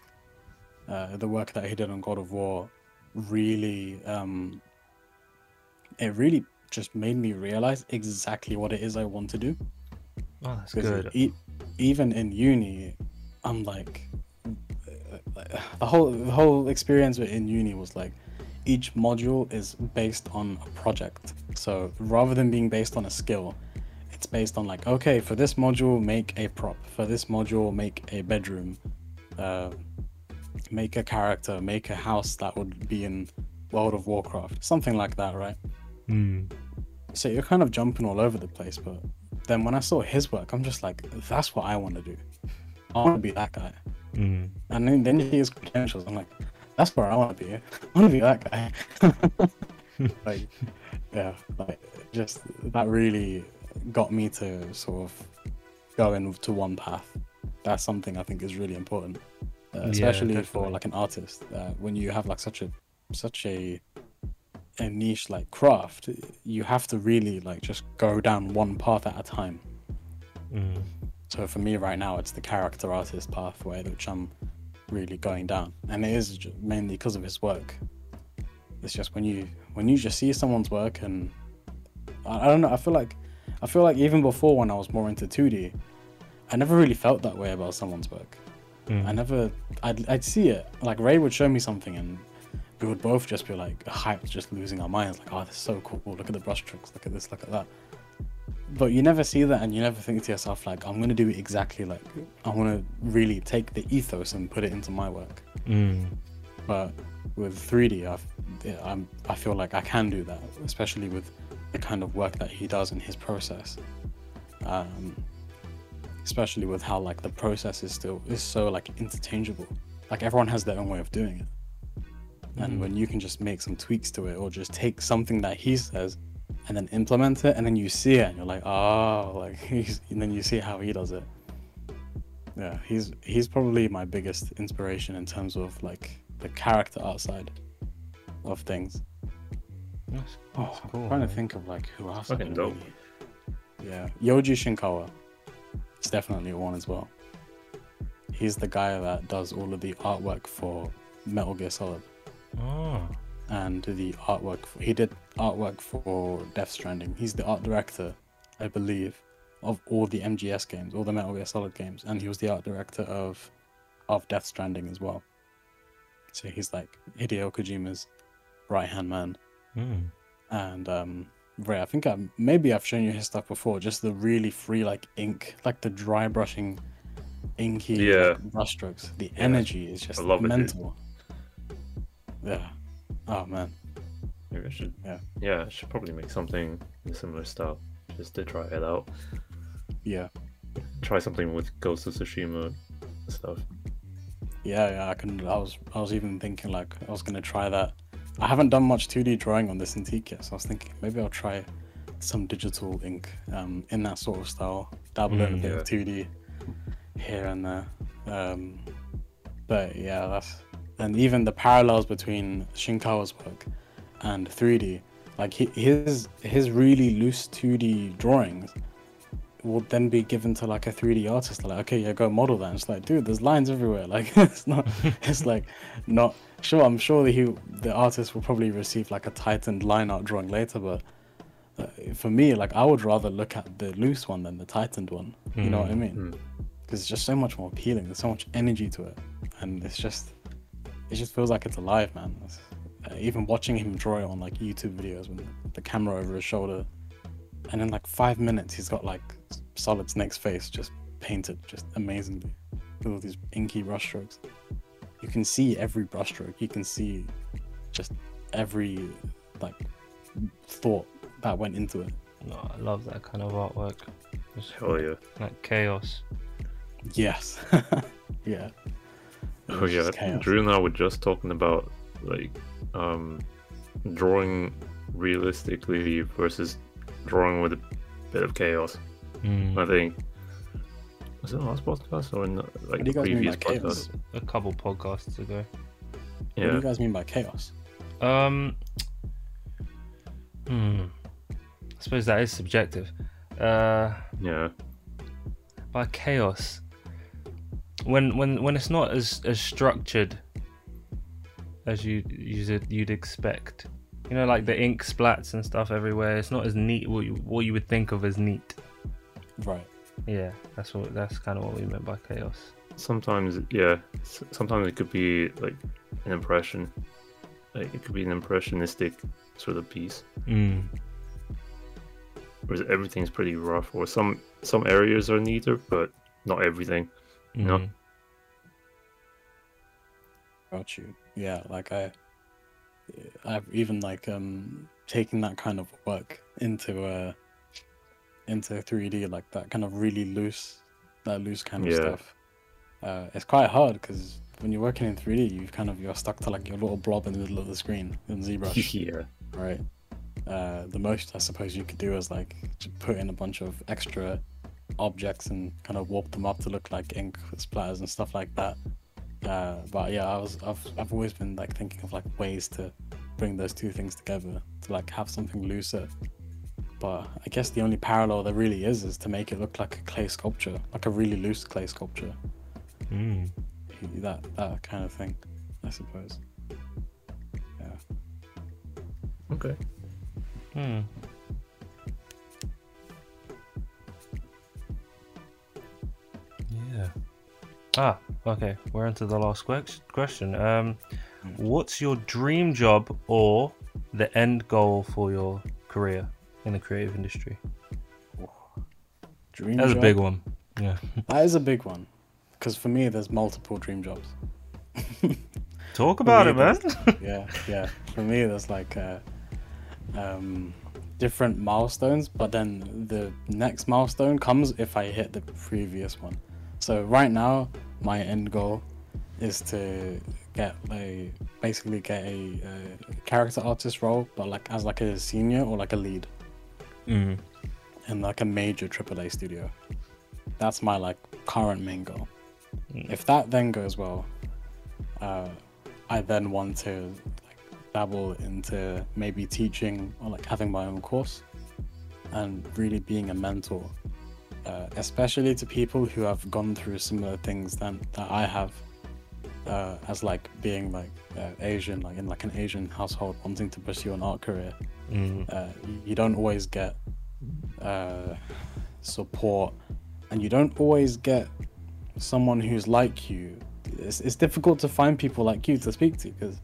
Uh, the work that he did on God of War really, um, it really just made me realize exactly what it is I want to do. Oh, that's good. e- even in uni, I'm like, the whole the whole experience in uni was like, each module is based on a project. So rather than being based on a skill, it's based on like, okay, for this module, make a prop. For this module, make a bedroom. Uh, make a character. Make a house that would be in World of Warcraft. Something like that, right? Mm. So you're kind of jumping all over the place, but then when I saw his work, I'm just like, that's what I want to do. I want to be that guy. Mm. And then, then see his credentials. I'm like, that's where I want to be. I want to be that guy. like, yeah, like just that really got me to sort of go into one path. That's something I think is really important, uh, Yeah, especially for like an artist. Uh, when you have like such a such a a niche like craft, you have to really like just go down one path at a time. Mm. So for me right now, it's the character artist pathway which I'm really going down, and it is mainly because of his work. It's just when you when you just see someone's work, and I, I don't know. I feel like I feel like even before when I was more into 2D, I never really felt that way about someone's work. Mm. I never, I'd, I'd see it. Like Ray would show me something, and we would both just be like hyped, just losing our minds, like, oh, this is so cool. Look at the brushstrokes. Look at this. Look at that. But you never see that, and you never think to yourself like, I'm gonna do it exactly like I want to really take the ethos and put it into my work. Mm. But with 3D, I've, I'm, I feel like I can do that, especially with the kind of work that he does in his process. Um, especially with how like the process is still is so like interchangeable. Like everyone has their own way of doing it, and Mm. when you can just make some tweaks to it or just take something that he says and then implement it, and then you see it and you're like, oh, like he's, and then you see how he does it. Yeah, he's he's probably my biggest inspiration in terms of like the character outside of things. That's, Oh, that's I'm cool. trying to think of like who else. Fucking dope. really- Yeah, Yoji Shinkawa. It's definitely one as well. He's the guy that does all of the artwork for Metal Gear Solid Oh. And the artwork. For, he did artwork for Death Stranding. He's the art director, I believe, of all the MGS games, all the Metal Gear Solid games, and he was the art director of of Death Stranding as well. So he's like Hideo Kojima's right hand man. Mm. and um Ray, I think I maybe I've shown you his stuff before. Just the really free like ink, like the dry brushing, inky Yeah. brushstrokes. The energy is just I love it, dude. mental. Yeah. Oh man. Maybe I should. Yeah. Yeah, I should probably make something in a similar style just to try it out. Yeah. Try something with Ghost of Tsushima stuff. Yeah, yeah. I can. I was. I was even thinking like I was gonna try that. I haven't done much 2D drawing on this antique yet, so I was thinking maybe I'll try some digital ink um, in that sort of style. Dabble in a Mm, bit of 2D here and there. Um, but yeah, that's and even the parallels between Shinkawa's work and 3D, like his his really loose 2D drawings will then be given to like a 3D artist. Like, okay, yeah, go model that. And it's like, dude, there's lines everywhere. Like, it's not. It's like not sure. I'm sure that he, the artist, will probably receive like a tightened line art drawing later. But uh, for me, like, I would rather look at the loose one than the tightened one. You know what I mean? Mm. because it's just so much more appealing. There's so much energy to it, and it's just, it just feels like it's alive, man. It's, uh, even watching him draw it on like YouTube videos with the camera over his shoulder, and in like five minutes he's got like Solid Snake's face just painted just amazingly with all these inky brushstrokes. You can see every brushstroke. You can see just every like thought that went into it. No, I love that kind of artwork. It's Hell yeah. like chaos. Yes. yeah. Oh yeah. chaos. Drew and I were just talking about like um drawing realistically versus drawing with a bit of chaos. Mm. I think was it last podcast or in the, like What do you the previous by chaos? podcast? A couple podcasts ago. What do you guys mean by chaos? Um. Hmm. I suppose that is subjective. Uh, Yeah. by chaos. When when when it's not as as structured as you you'd, you'd expect. You know, like the ink splats and stuff everywhere. It's not as neat. What you what you would think of as neat. Right. Yeah, that's what that's kind of what we meant by chaos. Sometimes yeah. Sometimes it could be like an impression. Like it could be an impressionistic sort of piece. Mm. Whereas everything's pretty rough, or some some areas are neater, but not everything. No. Got you. Yeah, like I, I've even like um taken that kind of work into uh into 3D, like that kind of really loose, that loose kind of Yeah. stuff. Uh, it's quite hard because when you're working in 3D, you kind of you're stuck to like your little blob in the middle of the screen in ZBrush, yeah. right? Uh, the most I suppose you could do is like to put in a bunch of extra objects and kind of warp them up to look like ink splatters and stuff like that. Uh, but yeah, I was I've I've always been like thinking of like ways to bring those two things together to like have something looser. But I guess the only parallel there really is is to make it look like a clay sculpture, like a really loose clay sculpture. Mm. That that kind of thing, I suppose. Yeah. Okay. Hmm. Ah, okay. We're into the last question. Um, What's your dream job or the end goal for your career in the creative industry? Dream job. That's a big one. Yeah. That is a big one, because for me, there's multiple dream jobs. Talk about it, man. yeah, yeah. For me, there's like uh, um, different milestones, but then the next milestone comes if I hit the previous one. So right now, my end goal is to get a basically get a, uh character artist role, but like as like a senior or like a lead Mm. in like a major AAA studio. That's my like current main goal. Mm. If that then goes well, uh, I then want to like, dabble into maybe teaching or like having my own course and really being a mentor, uh, especially to people who have gone through similar things than that I have. Uh, as like being like uh, Asian, like in like an Asian household, wanting to pursue an art career, Mm. uh, you- you don't always get uh, support and you don't always get someone who's like you it's, it's difficult to find people like you to speak to because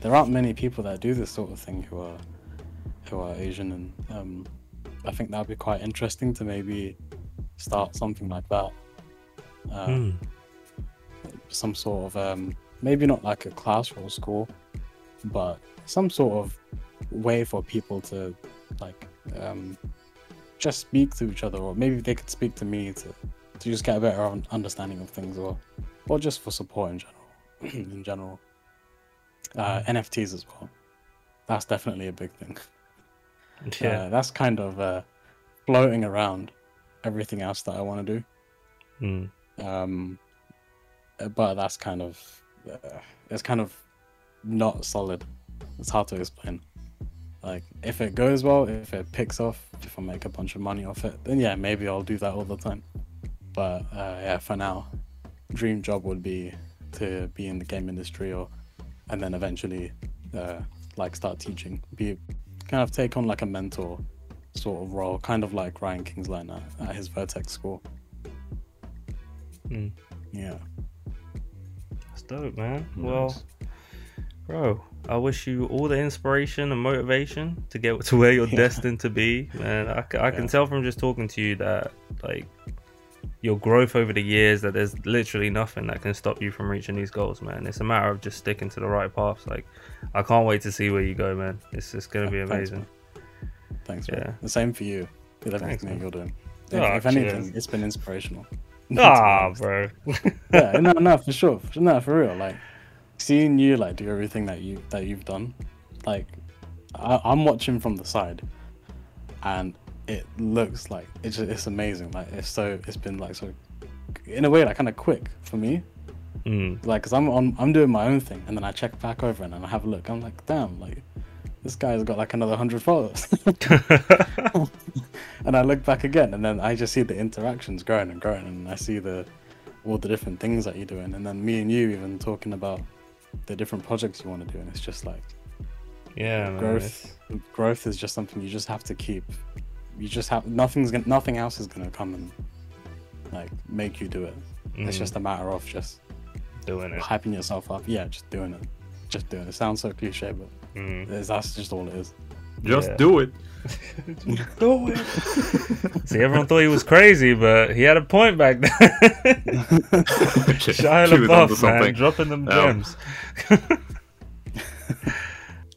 there aren't many people that do this sort of thing who are who are asian and um, i think that would be quite interesting to maybe start something like that uh, Mm. some sort of um, maybe not like a class or school, but some sort of way for people to like um, just speak to each other, or maybe they could speak to me to to just get a better understanding of things, or or just for support in general. in general, uh, NFTs as well. That's definitely a big thing. Yeah. Uh, that's kind of uh, floating around everything else that I want to do. Mm. um but that's kind of uh, it's kind of not solid. It's hard to explain. Like if it goes well if it picks off if i make a bunch of money off it then yeah maybe i'll do that all the time. But uh, yeah for now dream job would be to be in the game industry or and then eventually uh, like start teaching. Be kind of take on like a mentor sort of role kind of like Ryan Kingslien at, at his vertex school Mm. yeah That's dope, man. Nice. Well, bro, I wish you all the inspiration and motivation to get to where you're Yeah. destined to be. Man, I can Yeah. tell from just talking to you that, like, your growth over the years, that there's literally nothing that can stop you from reaching these goals, man. It's a matter of just sticking to the right paths. Like, I can't wait to see where you go, man. It's just going to be amazing. Thanks, Yeah. man. The same for you with everything Thanks, you're doing. If, Oh, if anything, cheers. it's been inspirational. Ah, bro. yeah, no, no, for sure, no, for real. Like seeing you like do everything that you that you've done, like I, I'm watching from the side, and it looks like it's just, it's amazing. Like it's so it's been like so, in a way like kind of quick for me. Mm. Like, cause I'm on I'm doing my own thing, and then I check back over and then I have a look. I'm like, damn, like this guy's got like another hundred followers. and I look back again, and then I just see the interactions growing and growing, and I see the all the different things that you're doing, and then me and you even talking about the different projects you want to do, and it's just like yeah, man. growth. Growth is just something you just have to keep. You just have nothing's gonna, nothing else is gonna come and like make you do it. It's Mm. just a matter of just doing it. hyping yourself up. Yeah, just doing it. Just doing it. It sounds so cliche, but Mm. that's just all it is. Just Yeah. do it. Do it. See, everyone thought he was crazy, but he had a point back then. Shia She was LaBeouf, man, dropping them Yeah. gems.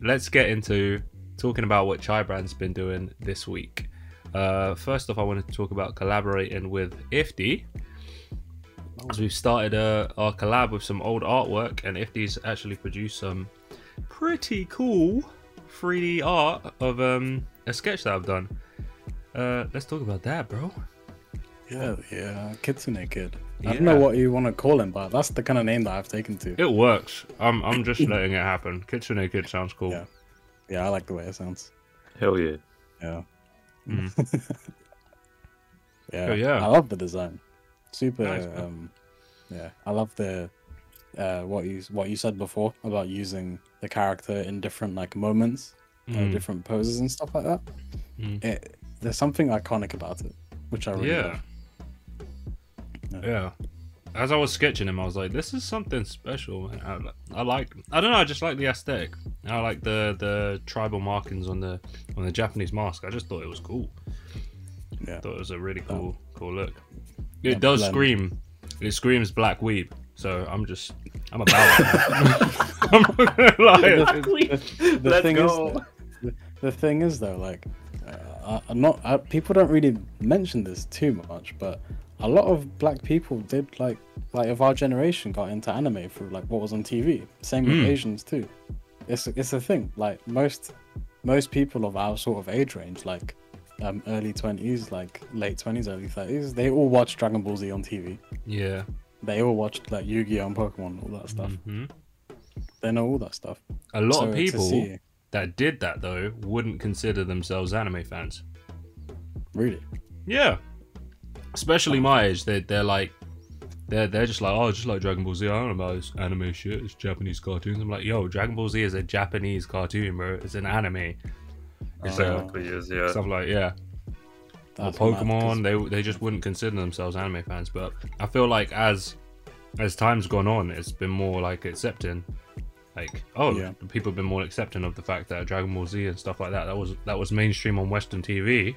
Let's get into talking about what CHY Brand's been doing this week. Uh, first off, I wanted to talk about collaborating with Ifthi. As we've started uh, our collab with some old artwork, and Ifthi's actually produced some pretty cool 3D art of um, a sketch that I've done. Uh, let's talk about that, bro. Yeah, yeah, Kitsune Kid. I don't know what you want to call him, but that's the kind of name that I've taken to. It works. I'm I'm just letting it happen. Kitsune Kid sounds cool. Yeah. Yeah, I like the way it sounds. Hell yeah. Yeah. Mm. yeah. Oh, yeah. I love the design. Super. Nice, um, yeah, I love the uh, what you what you said before about using the character in different like moments, uh, Mm. different poses and stuff like that. Mm. It, there's something iconic about it, which I really Yeah. love. Yeah. as I was sketching him, I was like, "This is something special." Man. I, I like. I don't know. I just like the aesthetic. I like the the tribal markings on the on the Japanese mask. I just thought it was cool. Yeah. thought it was a really Oh. cool cool look. It Yeah, does blend. scream. It screams black weeb. So I'm just I'm about it. I'm not gonna lie. the Let's thing go. is, the, the thing is though, like, uh, I, I'm not. I, people don't really mention this too much, but a lot of black people did like, like of our generation got into anime through like what was on TV. Same with Mm. Asians too. It's it's a thing. Like most most people of our sort of age range, like um, early twenties, like late twenties, early thirties, they all watch Dragon Ball Z on TV. Yeah. They all watched like Yu-Gi-Oh and Pokemon, all that stuff. hmm They know all that stuff. A lot So of people see- that did that though wouldn't consider themselves anime fans. really. Yeah. Especially my age, they they're like they're they're just like, oh, just like Dragon Ball Z. I don't know about this anime shit. It's Japanese cartoons. I'm like, yo, Dragon Ball Z is a Japanese cartoon, bro. It's an anime. It's a Exactly, yes, yeah. stuff like yeah. Or That's mad, 'cause- Pokemon, they they just wouldn't consider themselves anime fans. But I feel like as as time's gone on, it's been more like accepting. Like, oh, Yeah. people have been more accepting of the fact that Dragon Ball Z and stuff like that that was that was mainstream on Western TV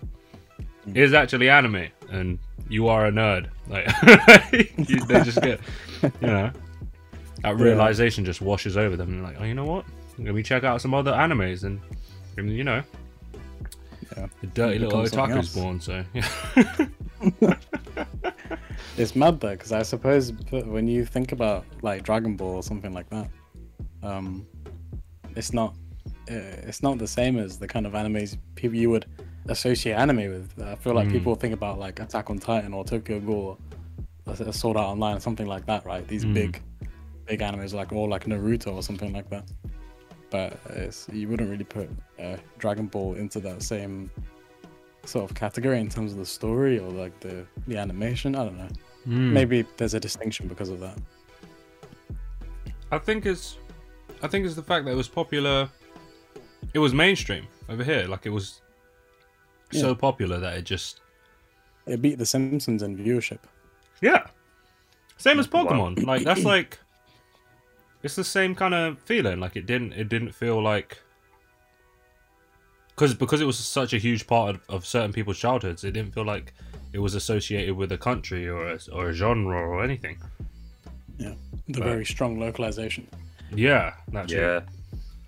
Mm. is actually anime, and you are a nerd. Like, you, they just get, you know, that Yeah. realization just washes over them. And they're like, oh, you know what? Let me check out some other animes, and you know, Yeah. the dirty It little becomes something otaku's else. born. So yeah. It's mad though, because I suppose when you think about like Dragon Ball or something like that, um, it's not uh, it's not the same as the kind of animes people you would associate anime with. I feel like Mm. people think about like Attack on Titan or Tokyo Ghoul, or S- Sword Art Online, or something like that, right? These Mm. big big animes like or like Naruto or something like that. But it's, you wouldn't really put uh, Dragon Ball into that same sort of category in terms of the story or like the the animation. I don't know. Mm. Maybe there's a distinction because of that. I think it's, I think it's the fact that it was popular. It was mainstream over here. Like it was so popular that it just It beat The Simpsons in viewership. Yeah. Same as Wow. Pokemon. Like that's like it's the same kind of feeling. Like it didn't it didn't feel like because because it was such a huge part of, of certain people's childhoods, it didn't feel like it was associated with a country or a, or a genre or anything. Yeah, the Right. very strong localization. Yeah, naturally. Yeah.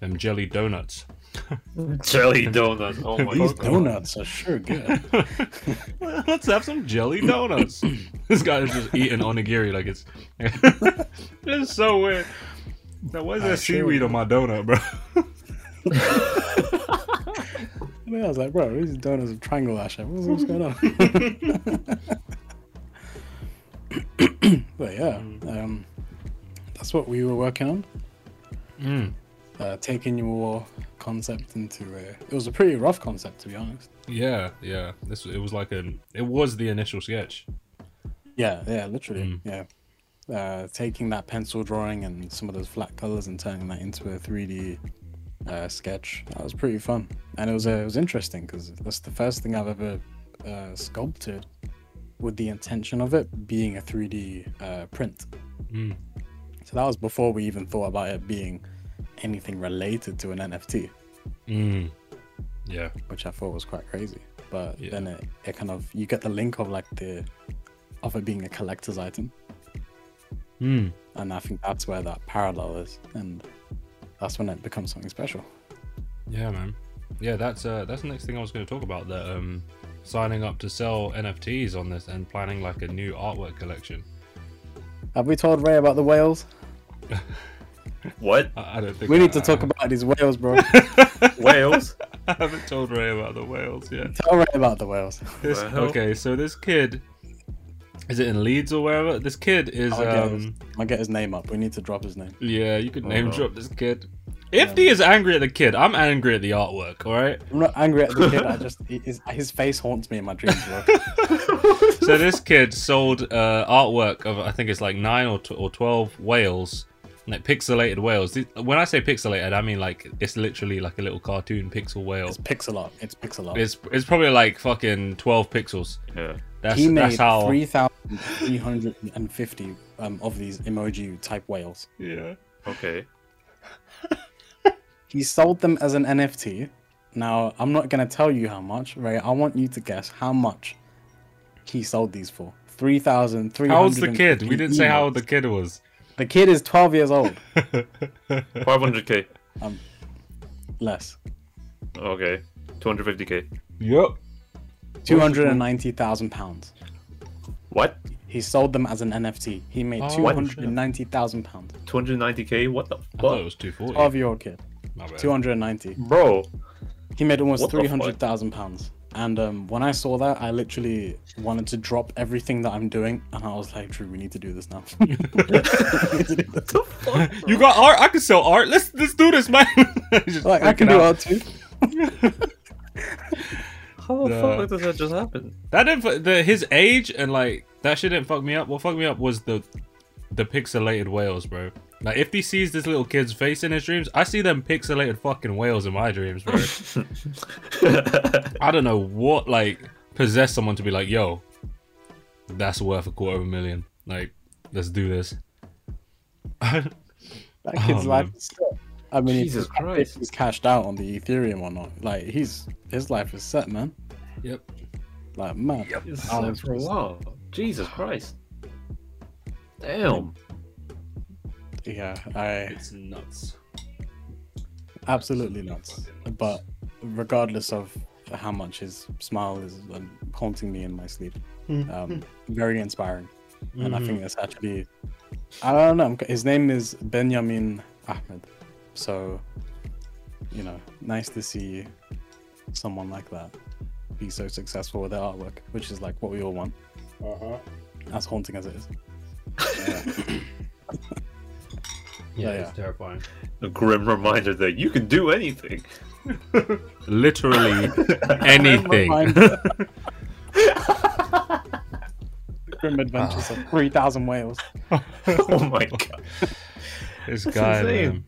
Them jelly donuts. Jelly donuts. Oh my These god. donuts are sure good. Let's have some jelly donuts. this guy is just eating onigiri like it's. it's so weird. Now, why is there I sure seaweed on my donut, bro? And I was like, bro, these donuts are triangle ash. What's, what's going on? but yeah, um, that's what we were working on. Mm. Uh, taking your concept into a. It was a pretty rough concept, to be honest. Yeah, yeah. This it was like a It was the initial sketch. Yeah, yeah, literally, Mm. yeah. Uh, taking that pencil drawing and some of those flat colors and turning that into a 3D uh, sketch. That was pretty fun, and it was uh, it was interesting because that's the first thing I've ever uh, sculpted with the intention of it being a 3D uh, print. Mm. So that was before we even thought about it being anything related to an NFT, Mm. Yeah. which I thought was quite crazy. But Yeah. then it, it kind of you get the link of like the of it being a collector's item. Mm. and I think that's where that parallel is, and that's when it becomes something special. Yeah, man. Yeah, that's uh that's the next thing I was going to talk about. That um signing up to sell NFTs on this and planning like a new artwork collection. Have we told Ray about the whales? What? I, I don't think We I- need to I talk haven't- about these whales, bro. Whales? I haven't told Ray about the whales yet. Tell Ray about the whales. This, the okay, so this kid, is it in Leeds or wherever? This kid is I'll get, his, um I'll get his name up. We need to drop his name. yeah, you could Oh, name no. drop this kid. If he is angry at the kid, I'm angry at the artwork. All right. I'm not angry at the kid. I just his, his face haunts me in my dreams, so this kid sold uh, artwork of I think it's like nine or, tw- or twelve whales, like pixelated whales. When I say pixelated, I mean like it's literally like a little cartoon pixel whale. It's pixel art. It's pixel art. It's it's probably like fucking twelve pixels. Yeah. That's he made that's how. three thousand three hundred and fifty um, of these emoji type whales. Yeah. Okay. He sold them as an NFT. Now, I'm not going to tell you how much, Ray. I want you to guess how much he sold these for. 3,300. How old's the kid? We didn't say how old the kid was. The kid is 12 years old. 500k. Less. Okay. 250k. Yep. 290,000 pounds. What? He sold them as an NFT. He made Oh, 290,000 pounds. 290k? What the I thought it was 240. 12 year old kid. My bad. 290. Bro. He made almost What the fuck? 300,000 pounds. And um, when I saw that, I literally wanted to drop everything that I'm doing. And I was like, Drew, we need to do this now. We need to do this. You got art? I can sell art. Let's let's do this, man. Like, I can freaking do out. art too. How the Nah. fuck does that just happen? That didn't the his age and like that shit didn't fuck me up. What fucked me up was the the pixelated whales, bro. Like if he sees this little kid's face in his dreams, I see them pixelated fucking whales in my dreams, bro. I don't know what like possessed someone to be like, yo, that's worth a quarter of a million. Like, let's do this. That Oh, kid's life man. is set. I mean, Jesus if Christ. he's cashed out on the Ethereum or not. Like, he's his life is set, man. yep. Like, man. It's Oh, set for a while. Jesus Christ. Damn. Yeah, I It's nuts. absolutely nuts. But regardless of how much his smile is um, haunting me in my sleep, um, very inspiring. And I think it's actually, I don't know. His name is Benjamin Ahmed. So, you know, nice to see someone like that be so successful with their artwork, which is like what we all want, Uh-huh. as haunting as it is. Yeah, Yeah, it's terrifying. A grim reminder that you can do anything. Literally anything. Grim Adventures of 3,000 whales. oh my god. this That's guy, insane. man.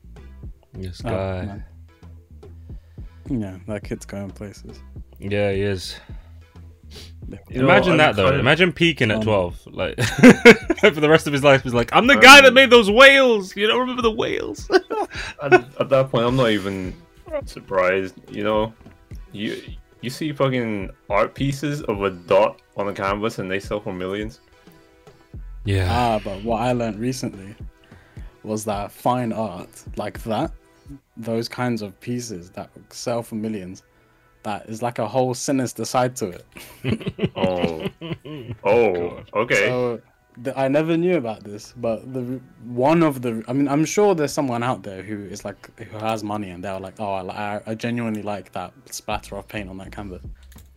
This Oh, guy. man. Yeah, that kid's going places. yeah, he is. You Imagine I'm that though. of- Imagine peaking at Um, twelve, like for the rest of his life. He's like, I'm the guy that Um, made those whales. You don't remember the whales? at, at that point, I'm not even surprised. You know, you you see fucking art pieces of a dot on a canvas and they sell for millions. yeah. Ah, but what I learned recently was that fine art like that, those kinds of pieces that sell for millions, that is like a whole sinister side to it. Oh, oh, okay. So th- I never knew about this, but the one of the I mean I'm sure there's someone out there who is like who has money and they're like, oh, I, I, I genuinely like that splatter of paint on that canvas.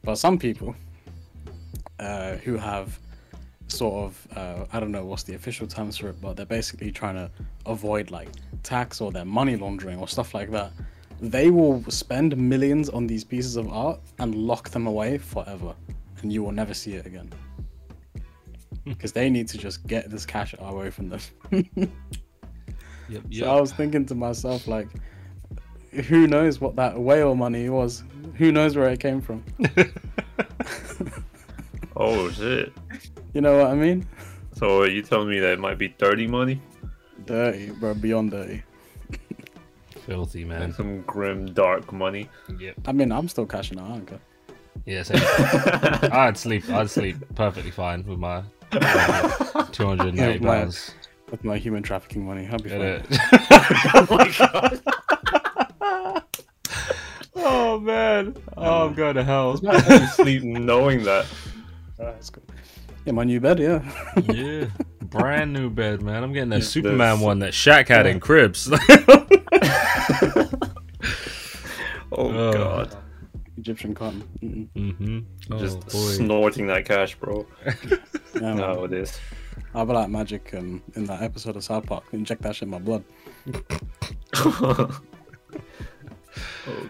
But some people uh, who have sort of uh, I don't know what's the official terms for it, but they're basically trying to avoid like tax or their money laundering or stuff like that. They will spend millions on these pieces of art and lock them away forever, and you will never see it again because they need to just get this cash away from them. Yep, So I was thinking to myself, like, who knows what that whale money was? Who knows where it came from? Oh shit. You know what I mean? So are you telling me that it might be dirty money Dirty, bro, beyond dirty. Filthy and man. some grim dark money? Yep. I mean, I'm still cashing out. I don't care. Yeah, same. I'd sleep. I'd sleep perfectly fine with my uh, two hundred and eighty Yeah, pounds. With my human trafficking money, I'll be Get fine. oh my god. oh man. Oh, I'm going to hell. You sleep knowing that. That's good. Yeah, my new bed, yeah. yeah. Brand new bed, man. I'm getting that Yeah, Superman that's- one that Shaq had in cribs. Oh Oh. god. Egyptian cotton. Mm-hmm. Oh, Just boy. snorting that cash, bro. Yeah. No, it is. I'll be like Magic um, in that episode of South Park. Inject that shit in my blood. oh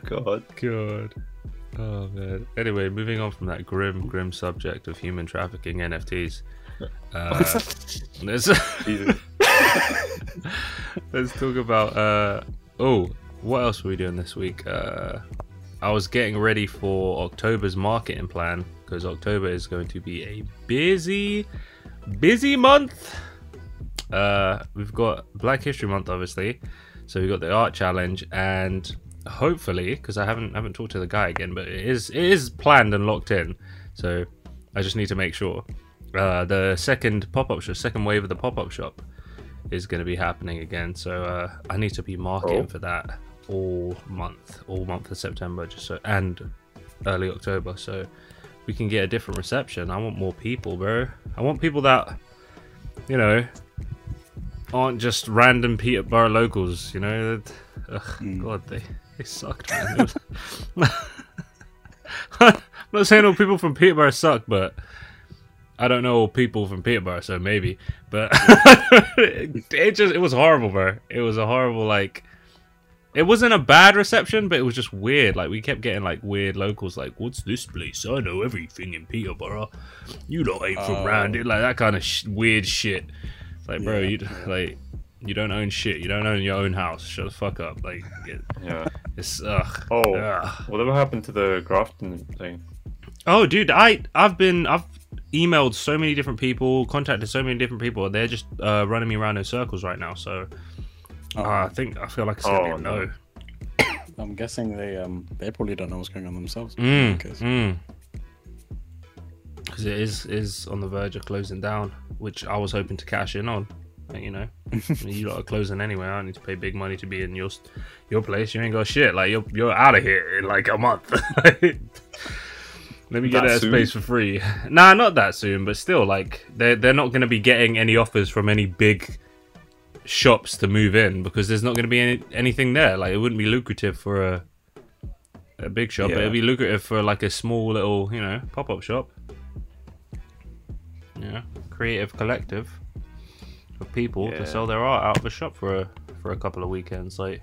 god. God. Oh man. Anyway, moving on from that grim, grim subject of human trafficking NFTs. Uh, let's let's talk about. Uh, oh, what else were we doing this week? Uh, I was getting ready for October's marketing plan because October is going to be a busy, busy month. uh, we've got Black History Month, obviously. So we've got the art challenge, and hopefully, because I haven't haven't talked to the guy again, but it is it is planned and locked in. So I just need to make sure. Uh, the second pop up shop, second wave of the pop up shop, is going to be happening again. So uh, I need to be marketing Oh. for that all month, all month of September, just so and early October, so we can get a different reception. I want more people, bro. I want people that, you know, aren't just random Peterborough locals. You know, ugh, Mm. God, they they sucked, man. I'm not saying all people from Peterborough suck, but I don't know all people from Peterborough, so maybe. But it just it was horrible, bro. It was a horrible like. It wasn't a bad reception, but it was just weird. Like we kept getting like weird locals, like, "What's this place? I know everything in Peterborough. You lot ain't from Oh. round it." Like that kind of sh- weird shit. It's like, bro, Yeah, you yeah. like you don't own shit. You don't own your own house. Shut the fuck up. Like it, Yeah. it's ugh. Oh, Ugh. whatever happened to the Grafton thing? Oh, dude, I I've been I've emailed so many different people, contacted so many different people. They're just uh, running me around in circles right now. So Oh, uh, I think I feel like I said Oh, no. no. I'm guessing they um they probably don't know what's going on themselves. Mm, Because- mm. Because it is is on the verge of closing down, which I was hoping to cash in on. You know, you lot are closing anyway. I don't need to pay big money to be in your your place. You ain't got shit. Like you're you're out of here in like a month. Let me get That that space for free. Nah, not that soon, but still, like they're they're not going to be getting any offers from any big shops to move in because there's not going to be any, anything there. Like it wouldn't be lucrative for a a big shop. but Yeah. It'd be lucrative for like a small little, you know, pop up shop. Yeah, creative collective of people Yeah. to sell their art out of a shop for a for a couple of weekends. Like,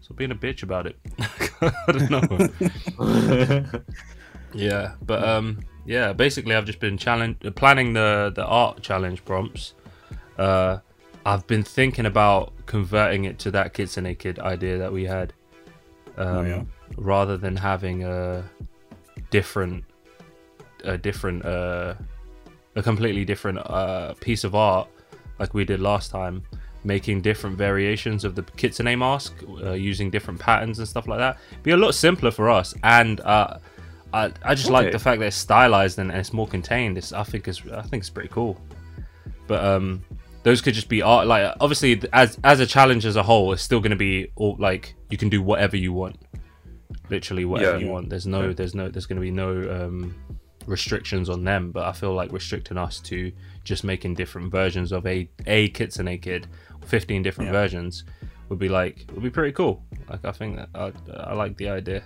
so being a bitch about it. I don't know. Yeah, but um, yeah. Basically, I've just been challenge planning the the art challenge prompts. Uh, I've been thinking about converting it to that Kitsune Kid idea that we had, um, Oh, yeah? rather than having a different, a different, uh, a completely different uh piece of art like we did last time. Making different variations of the kitsune mask uh, using different patterns and stuff like that. Be a lot simpler for us, and uh, I, I just like the fact that it's stylized and, and it's more contained. It's, I think it's I think it's pretty cool. But um, those could just be art. Like obviously, as as a challenge as a whole, it's still going to be all like you can do whatever you want, literally whatever Yeah. you want. There's no there's no there's going to be no um, restrictions on them. But I feel like restricting us to just making different versions of a a kitsune kid, fifteen different Yeah. versions, would be like would be pretty cool. Like I think that I, I like the idea.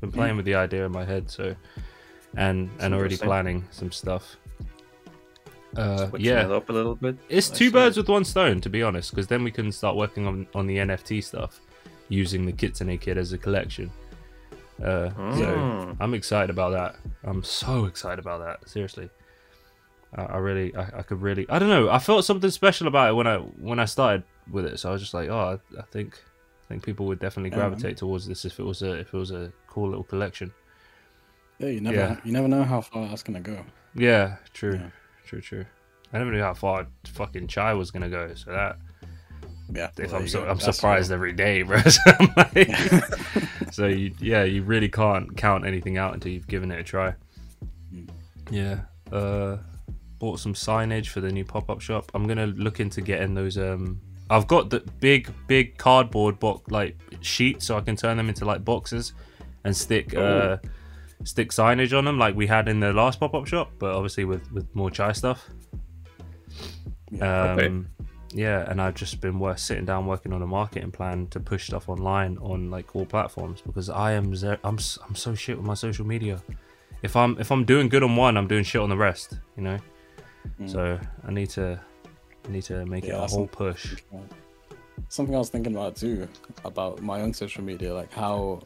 Been playing with the idea in my head, so and and already planning some stuff. Uh, Switching yeah, it up a little bit. it's two birds with one stone, to be honest, because then we can start working on on the NFT stuff, using the Kitsune Kid as a collection. Uh, So Mm. I'm excited about that. I'm so excited about that. Seriously, I, I really, I, I could really, I don't know. I felt something special about it when I when I started with it. So I was just like, oh, I, I think, I think people would definitely gravitate towards this if it was a if it was a cool little collection. Yeah, you never Yeah. you never know how far that's gonna go. Yeah, true, Yeah. true, true. I never knew how far fucking CHY was gonna go. So that Yeah. if well, I'm so. I'm That's surprised every day, bro. So, like- so you, yeah, you really can't count anything out until you've given it a try. Mm. Yeah. Uh, bought some signage for the new pop up shop. I'm gonna look into getting those. Um, I've got the big, big cardboard box like sheets, so I can turn them into like boxes and stick uh, stick signage on them, like we had in the last pop up shop, but obviously with with more CHY stuff. Yeah. Um, Okay. Yeah, and I've just been work, sitting down working on a marketing plan to push stuff online on like all platforms because I am ze- I'm I'm so shit with my social media. If I'm if I'm doing good on one, I'm doing shit on the rest. You know, Mm. so I need to I need to make it a whole push. Something I was thinking about too about my own social media, like how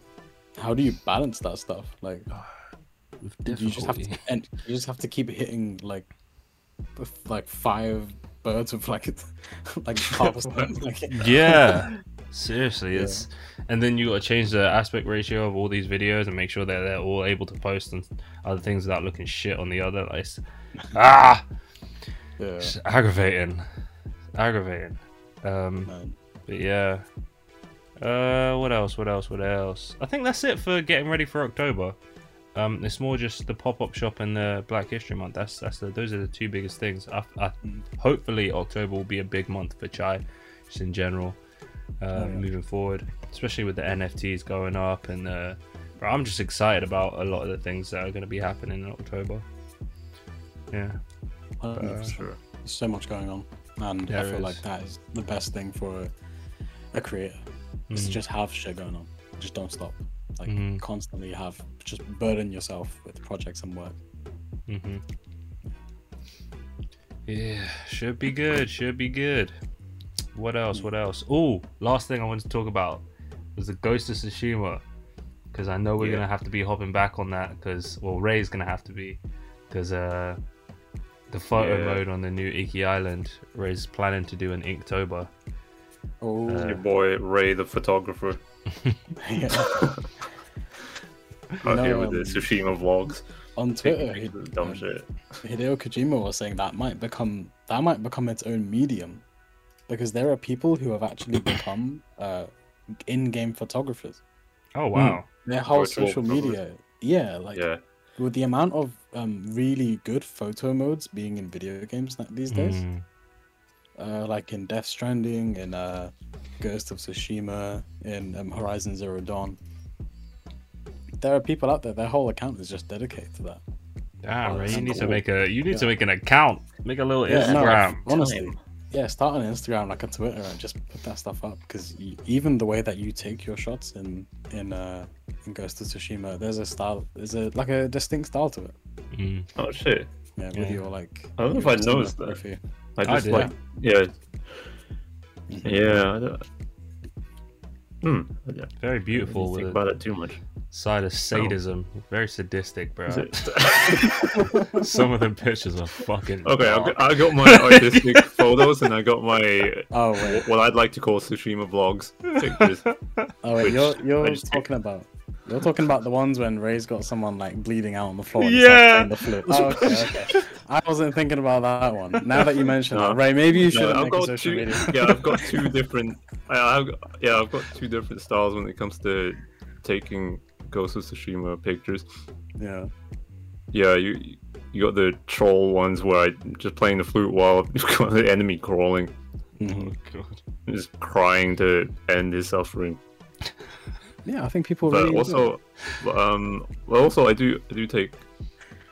how do you balance that stuff? Like With you just have to and you just have to keep hitting like like five birds with like like. Like, yeah seriously Yeah. it's and then you got to change the aspect ratio of all these videos and make sure that they're all able to post and other things without looking shit on the other like ah yeah. it's aggravating aggravating. Um, but yeah. Uh, what else? What else? What else? I think that's it for getting ready for October. Um, it's more just the pop-up shop and the Black History Month. That's that's the those are the two biggest things. I, I, hopefully October will be a big month for CHY, just in general, uh, Oh, yeah. moving forward, especially with the NFTs going up and uh, bro, I'm just excited about a lot of the things that are going to be happening in October. Yeah. 100%. Sure. There's so much going on, and There I feel like that is the best thing for a, a creator. Is to Mhm. just have shit going on. Just don't stop. Like Mhm. constantly have just burden yourself with projects and work. Mm-hmm. Yeah, should be good. Should be good. What else? What else? Oh, last thing I wanted to talk about was the Ghost of Tsushima, because I know we're Yeah. gonna have to be hopping back on that. Because well, Ray's gonna have to be, because uh, the photo Yeah. mode on the new Iki Island, Ray's planning to do an Inktober. Oh, Uh, Your boy Ray, the photographer, yeah. out know, here with um, the Tsushima vlogs, On Twitter, he, dumb um, shit. Hideo Kojima was saying that might become that might become its own medium, because there are people who have actually become uh, in-game photographers. Oh wow! Their whole Virtual social media, yeah, like Yeah, with the amount of um, really good photo modes being in video games na- these days, Mm, uh, like in Death Stranding, in uh, Ghost of Tsushima, in um, Horizon Zero Dawn. There are people out there. Their whole account is just dedicated to that. damn, Oh, Ray, that's you need to make a you need Yeah. to make an account, make a little Yeah, no, Instagram. honestly, Time. Yeah, start on Instagram like a Twitter and just put that stuff up because even the way that you take your shots in in uh, in Ghost of Tsushima, there's a style, there's a like a distinct style to it. Mm. oh shit. Yeah, with Yeah. your like. I don't know if I noticed that. cinematography. I I just did. like, yeah, yeah. I don't... Hmm. I Very beautiful think with about it too much. side of sadism. Very sadistic, bro. Some of them pictures are fucking. Okay, I've dark. got, I got my artistic photos and I got my Oh wait, what I'd like to call Tsushima vlogs pictures. oh wait, you're you're I just- talking about. You're talking about the ones when Ray's got someone like bleeding out on the floor. And Yeah. yeah. The flute. Oh, okay, okay. I wasn't thinking about that one. Now that you mention No. that, Ray, maybe you No, should I've make got social two. media. Yeah, I've got two different. I, I've got, yeah, I've got two different styles when it comes to taking Ghost of Tsushima pictures. yeah. Yeah, you you got the troll ones where I'm just playing the flute while you've got the enemy crawling. Oh, God. and just crying to end his suffering. Yeah, I think people But really. also, um, well, also I do I do take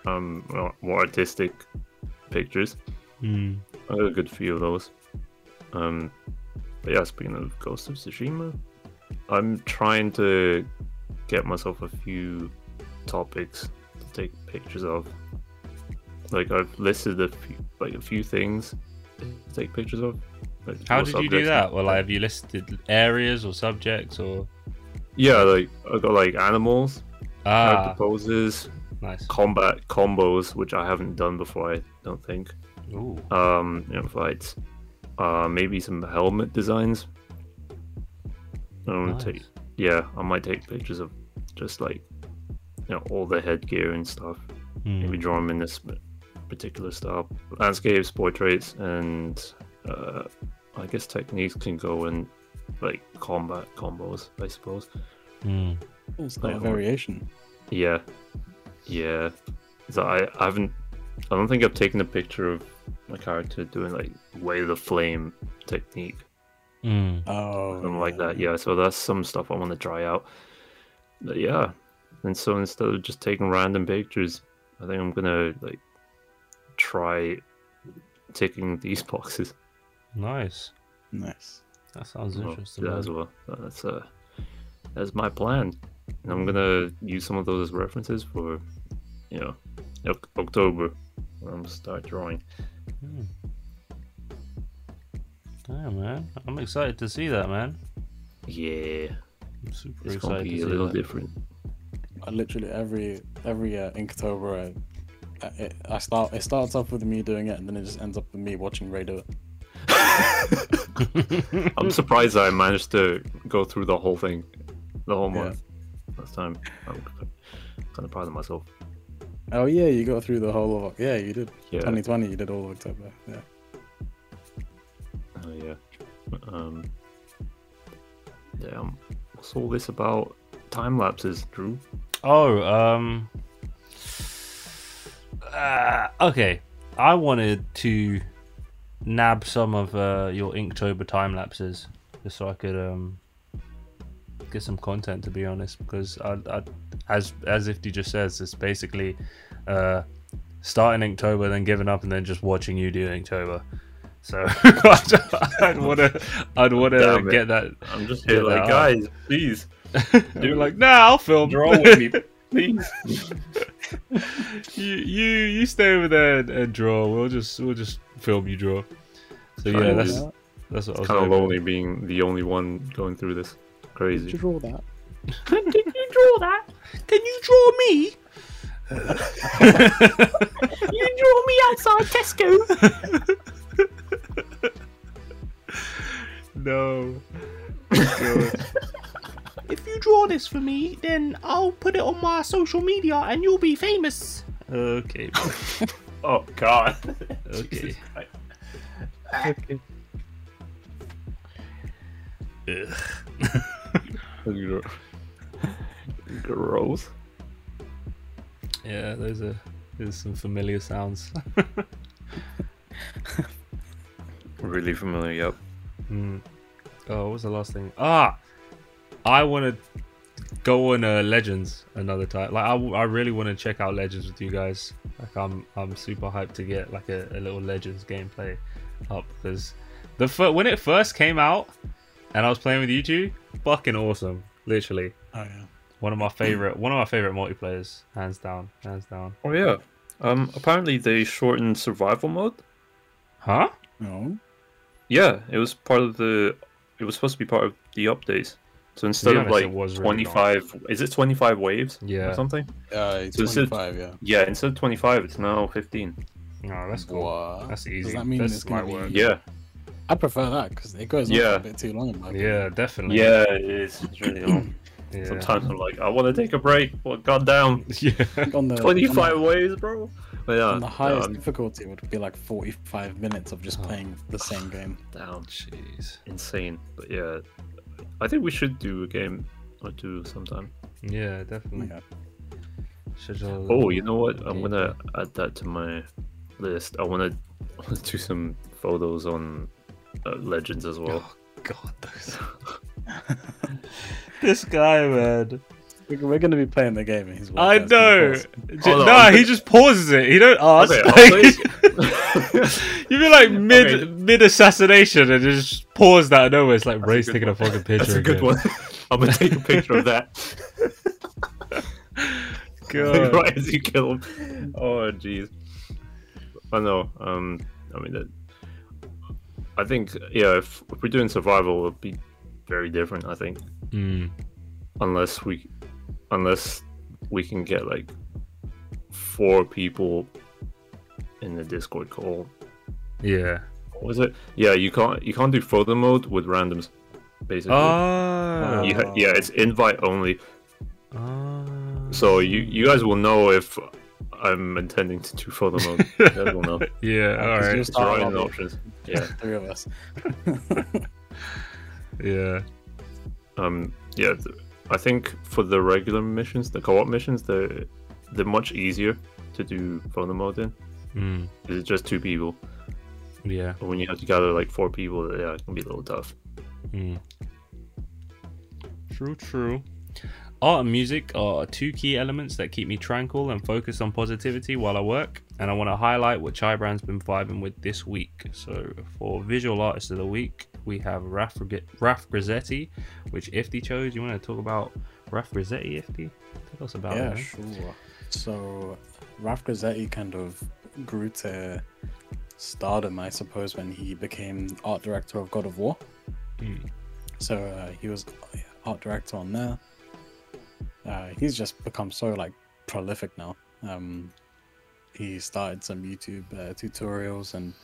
um more artistic pictures. Mm. I got a good few of those. Um, but yeah, speaking of Ghost of Tsushima, I'm trying to get myself a few topics to take pictures of. Like I've listed a few, like a few things to take pictures of. like How more did you do that? Well, like, have you listed areas or subjects or? Yeah, like I got like animals, character Ah, poses, nice. combat combos, which I haven't done before. I don't think. Ooh. um you know fights uh maybe some helmet designs I want Nice. to take yeah I might take pictures of just like you know all the headgear and stuff maybe Mm. draw them in this particular style landscapes portraits and uh I guess techniques can go in like combat combos I suppose Mm. It's got a like- variation. yeah yeah so I, I haven't I don't think I've taken a picture of my character doing like way of the flame technique Mm. Oh. something like that. Yeah, so that's some stuff I want to try out. But yeah, and so instead of just taking random pictures, I think I'm gonna like try taking these boxes Nice. Nice. That sounds well, interesting. yeah, as well. That's uh, that's my plan, and I'm gonna use some of those as references for, you know, October. When I'm gonna start drawing. Mm. Damn, man. I'm excited to see that, man. Yeah, I'm super it's gonna be to a little that. different. I literally every every uh, Inktober, I, I, I start it starts off with me doing it, and then it just ends up with me watching Ray do it. I'm surprised I managed to go through the whole thing, the whole Yeah. month. Last time, I'm kind of proud of myself. Oh yeah, you got through the whole of yeah, you did. Yeah, 2020, you did all of October. Yeah. yeah. Um, yeah. um, What's all this about time lapses, Drew? Oh, um. Uh, okay. I wanted to nab some of uh, your Inktober time lapses just so I could um get some content to be honest because I, I as as Ifthi just says it's basically uh starting Inktober then giving up and then just watching you do Inktober. So I'd want to I'd want to get that I'm just here like, guys, please. Do like nah I'll film. Draw with me, please. you you you stay over there and, and draw. We'll just we'll just film you draw. So yeah, Fine, that's Yeah. that's what I was kind of hoping. lonely being the only one going through this. Did Crazy. you draw that? Can you draw that? Can you draw me? You draw me outside Tesco. no. God. if you draw this for me, then I'll put it on my social media and you'll be famous. Okay. Oh God. Okay. okay. Ugh. Gross. Yeah, those are there's some familiar sounds. Really familiar. Yep. Hmm. Oh, what was the last thing? Ah, I want to go on uh, Legends another time. Like, I, w- I really want to check out Legends with you guys. Like, I'm I'm super hyped to get like a, a little Legends gameplay up because the fir- when it first came out and I was playing with you two, fucking awesome. Literally Oh yeah. one of my favorite one of my favorite multiplayers, hands down, hands down. Oh yeah. Um. Apparently they shortened survival mode. Huh? No. Yeah, it was part of the. It was supposed to be part of the updates. So instead of honest, it like was really long. 25, is it 25 waves Yeah. or something? Uh, it's So is it- 25, yeah. Yeah, instead of 25, it's now 15. No, that's cool. What? That's easy. Does that mean That's it's gonna be? work. Yeah, I prefer that because it goes Yeah. a bit too long. In my Yeah, definitely. yeah, it is. It's really long. Yeah. Sometimes I'm like, I want to take a break. What? goddamn, Yeah. On the 25 on waves, bro. But yeah, the, on the highest um, difficulty would be like 45 minutes of just Oh. playing the same game. down, Jeez. insane. But yeah, I think we should do a game or two sometime. Yeah, definitely. Yeah. Schedule- Oh, you know what? I'm Yeah. gonna add that to my list. I wanna, I wanna do some photos on uh, Legends as well. Oh, God, those. this guy, man. We- We're going to be playing the game. And he's I watching us know. pause. J- Hold on, nah, he just pauses it. He don't ask. Okay, Like, I'll you be like mid Okay. mid assassination and just pause that of nowhere. It's like Ray's taking a fucking picture. That's a good again. one. I'm gonna take a picture of that God. right as you kill him. Oh, jeez. I know. Um, I mean, that, I think yeah. If, if we're doing survival, it'll be very different. I think Mm, unless we, unless we can get like four people in the Discord call. yeah. What was it? Yeah, you can't you can't do photo mode with randoms. Basically, Oh. You ha- yeah, it's invite only. Oh. So you you guys will know if I'm intending to do photo mode. you guys will know. Yeah. All 'cause right. you're It's right in the lobby. options. Yeah. Three of us. Yeah. Um. Yeah. th- I think for the regular missions, the co-op missions, they're they're much easier to do photo mode in. Mm, It's just two people. yeah. But when you have to gather like four people, yeah, it can be a little tough. Mm. True, true. Art and music are two key elements that keep me tranquil and focused on positivity while I work, and I want to highlight what CHY Brand's been vibing with this week. So, for Visual Artist of the Week, we have Raf, Reg- Raf Grassetti, which Ifthi chose. You want to talk about Raf Grassetti, Ifthi? Tell us about yeah, it. sure. So, Raf Grassetti kind of grew to stardom, I suppose, when he became art director of God of War. Mm. So uh, he was art director on there. Uh, he's just become so like prolific now. Um, he started some YouTube uh, tutorials and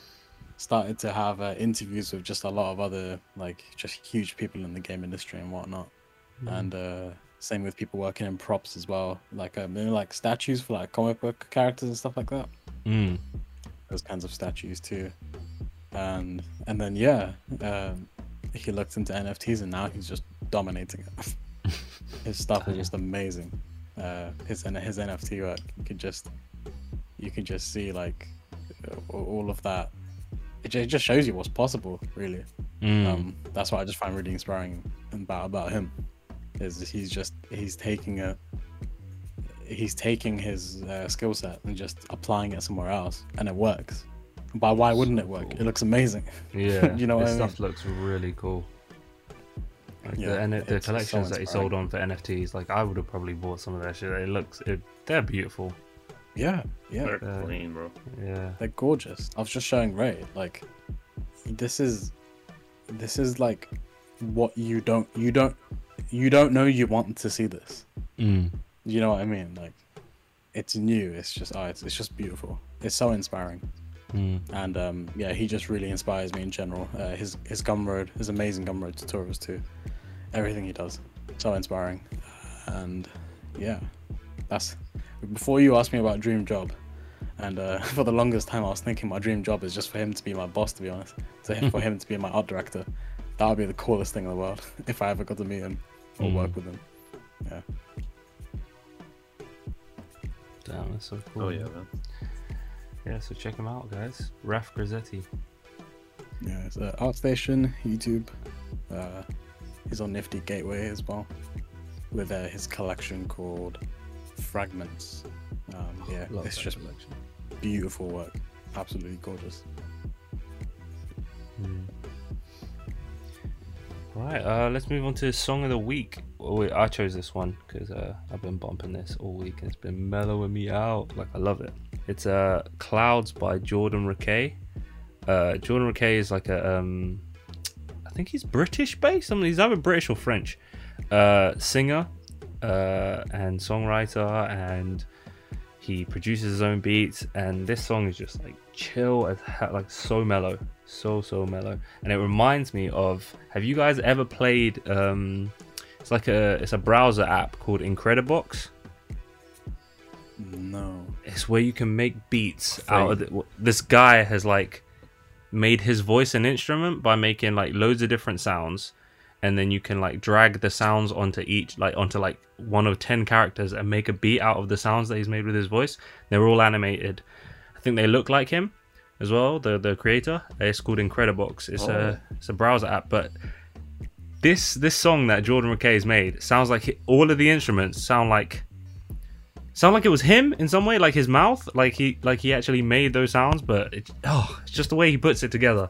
started to have uh, interviews with just a lot of other like just huge people in the game industry and whatnot. And uh, same with people working in props as well, like uh, maybe like statues for like comic book characters and stuff like that Mm. those kinds of statues too. and and then yeah, um, he looked into NFTs, and now he's just dominating it. his stuff is just amazing. Uh, his his NFT work, you could just you can just see like all of that. It it just shows you what's possible, really. Mm. Um, that's what I just find really inspiring about about him. Is he's just he's taking a he's taking his uh, skill set and just applying it somewhere else, and it works. But why wouldn't it work? cool. It looks amazing. Yeah, You know what this I mean? stuff looks really cool. Like Yeah, the, and the it's so collections that he sold on for NFTs, like I would have probably bought some of that shit. It looks, it, they're beautiful. Yeah, yeah, They're Uh, clean, bro. Yeah, they're gorgeous. I was just showing Ray like this is this is like what you don't you don't you don't know you want to see this. mm. You know what I mean? Like it's new. It's just oh, it's, it's just beautiful. It's so inspiring. Mm. and um, yeah, he just really inspires me in general. Uh, his his Gumroad, his amazing Gumroad tutorials too, everything he does, so inspiring. And yeah, that's before you asked me about dream job. And uh, for the longest time, I was thinking my dream job is just for him to be my boss. To be honest, so for him to be my art director, that would be the coolest thing in the world if I ever got to meet him or Mm. work with them. Yeah, damn, that's so cool. Oh yeah, man. yeah. So check him out, guys. Raf Grassetti. yeah. It's uh, ArtStation, YouTube. Uh, he's on Nifty Gateway as well, with uh, his collection called Fragments. Um, yeah, Love it's just collection. beautiful work, absolutely gorgeous. Right, uh, let's move on to song of the week. Oh, wait, I chose this one because uh, I've been bumping this all week and it's been mellowing me out. Like I love it. It's uh, "Clouds" by Jordan Rakei. Uh, Jordan Rakei is like a, um, I think he's British based. I mean, he's either British or French. Uh, singer uh, and songwriter, and he produces his own beats. And this song is just like chill as hell, like so mellow, so so mellow. And it reminds me of. Have you guys ever played? Um, it's like a it's a browser app called Incredibox. No. It's where you can make beats out of the, this guy has like made his voice an instrument by making like loads of different sounds and then you can like drag the sounds onto each like onto like one of 10 characters and make a beat out of the sounds that he's made with his voice. They're all animated. I think they look like him as well the the creator. It's called incredibox. It's Oh. a it's a browser app but this this song that jordan has made sounds like he- all of the instruments sound like sound like it was him in some way like his mouth like he like he actually made those sounds but it, oh it's just the way he puts it together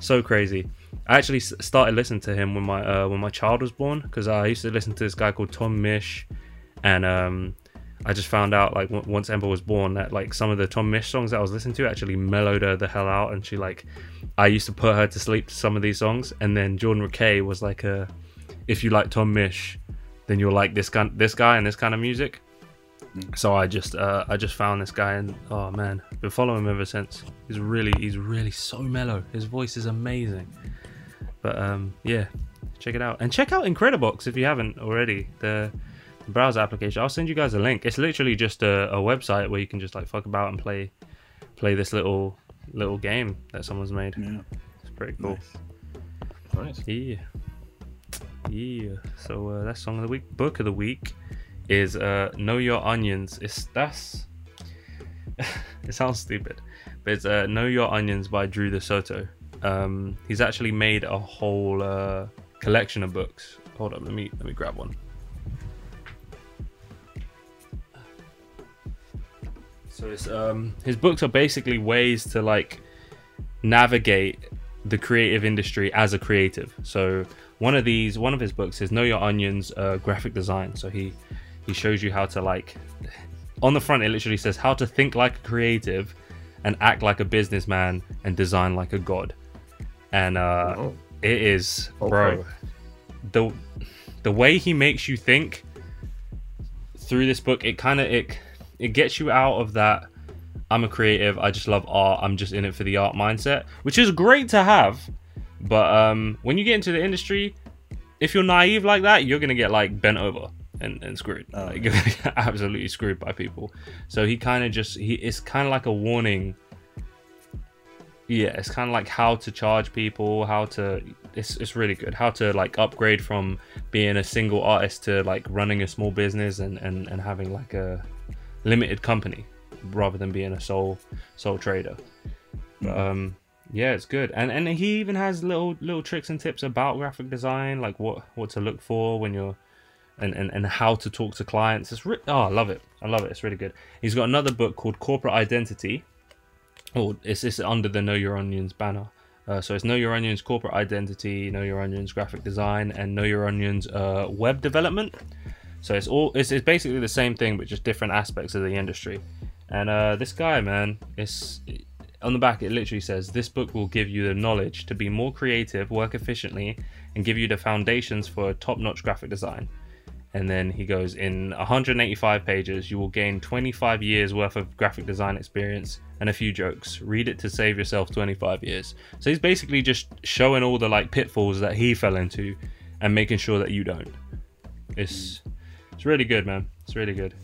so crazy. I actually started listening to him when my uh, when my child was born because i used to listen to this guy called Tom Misch and um i just found out like once ember was born that like some of the Tom Misch songs that i was listening to actually mellowed her the hell out and she like i used to put her to sleep to some of these songs and then jordan Rakei was like a if you like Tom Misch then you'll like this kind this guy and this kind of music so I just uh, I just found this guy and oh man, been following him ever since. He's really he's really so mellow. His voice is amazing. But um yeah, check it out and check out Incredibox if you haven't already. The, the browser application. I'll send you guys a link. It's literally just a, a website where you can just like fuck about and play play this little little game that someone's made. Yeah. It's pretty cool. Nice. Nice. Yeah. Yeah. So uh, that's song of the week. Book of the week is uh Know Your Onions. It's that's it sounds stupid. But it's uh Know Your Onions by Drew De Soto. Um he's actually made a whole uh collection of books. Hold up, let me let me grab one. So it's um his books are basically ways to like navigate the creative industry as a creative. So one of these, one of his books is Know Your Onions uh, graphic design. So he he shows you how to like on the front it literally says how to think like a creative and act like a businessman and design like a god. And uh Oh, it is bro the the way he makes you think through this book it kind of it it gets you out of that I'm a creative. I just love art. I'm just in it for the art mindset, which is great to have. But um, when you get into the industry, if you're naive like that, you're gonna get like bent over and, and screwed. Oh, like, get absolutely screwed by people. So he kind of just he it's kind of like a warning. yeah, it's kind of like how to charge people, how to. It's it's really good. How to like upgrade from being a single artist to like running a small business and and and having like a limited company rather than being a sole sole trader. But, um, yeah, it's good, and and he even has little little tricks and tips about graphic design, like what what to look for when you're, and and, and how to talk to clients. It's oh, I love it, I love it. It's really good. He's got another book called Corporate Identity. Oh, it's it's under the Know Your Onions banner. Uh, so it's Know Your Onions corporate identity, Know Your Onions graphic design, and Know Your Onions uh, web development. So it's all it's, it's basically the same thing, but just different aspects of the industry. And uh, this guy, man, it's on the back. It literally says this book will give you the knowledge to be more creative, work efficiently, and give you the foundations for top-notch graphic design. And then he goes, in 185 pages, you will gain 25 years worth of graphic design experience and a few jokes. Read it to save yourself 25 years. So he's basically just showing all the like pitfalls that he fell into and making sure that you don't. It's it's really good, man. It's really good.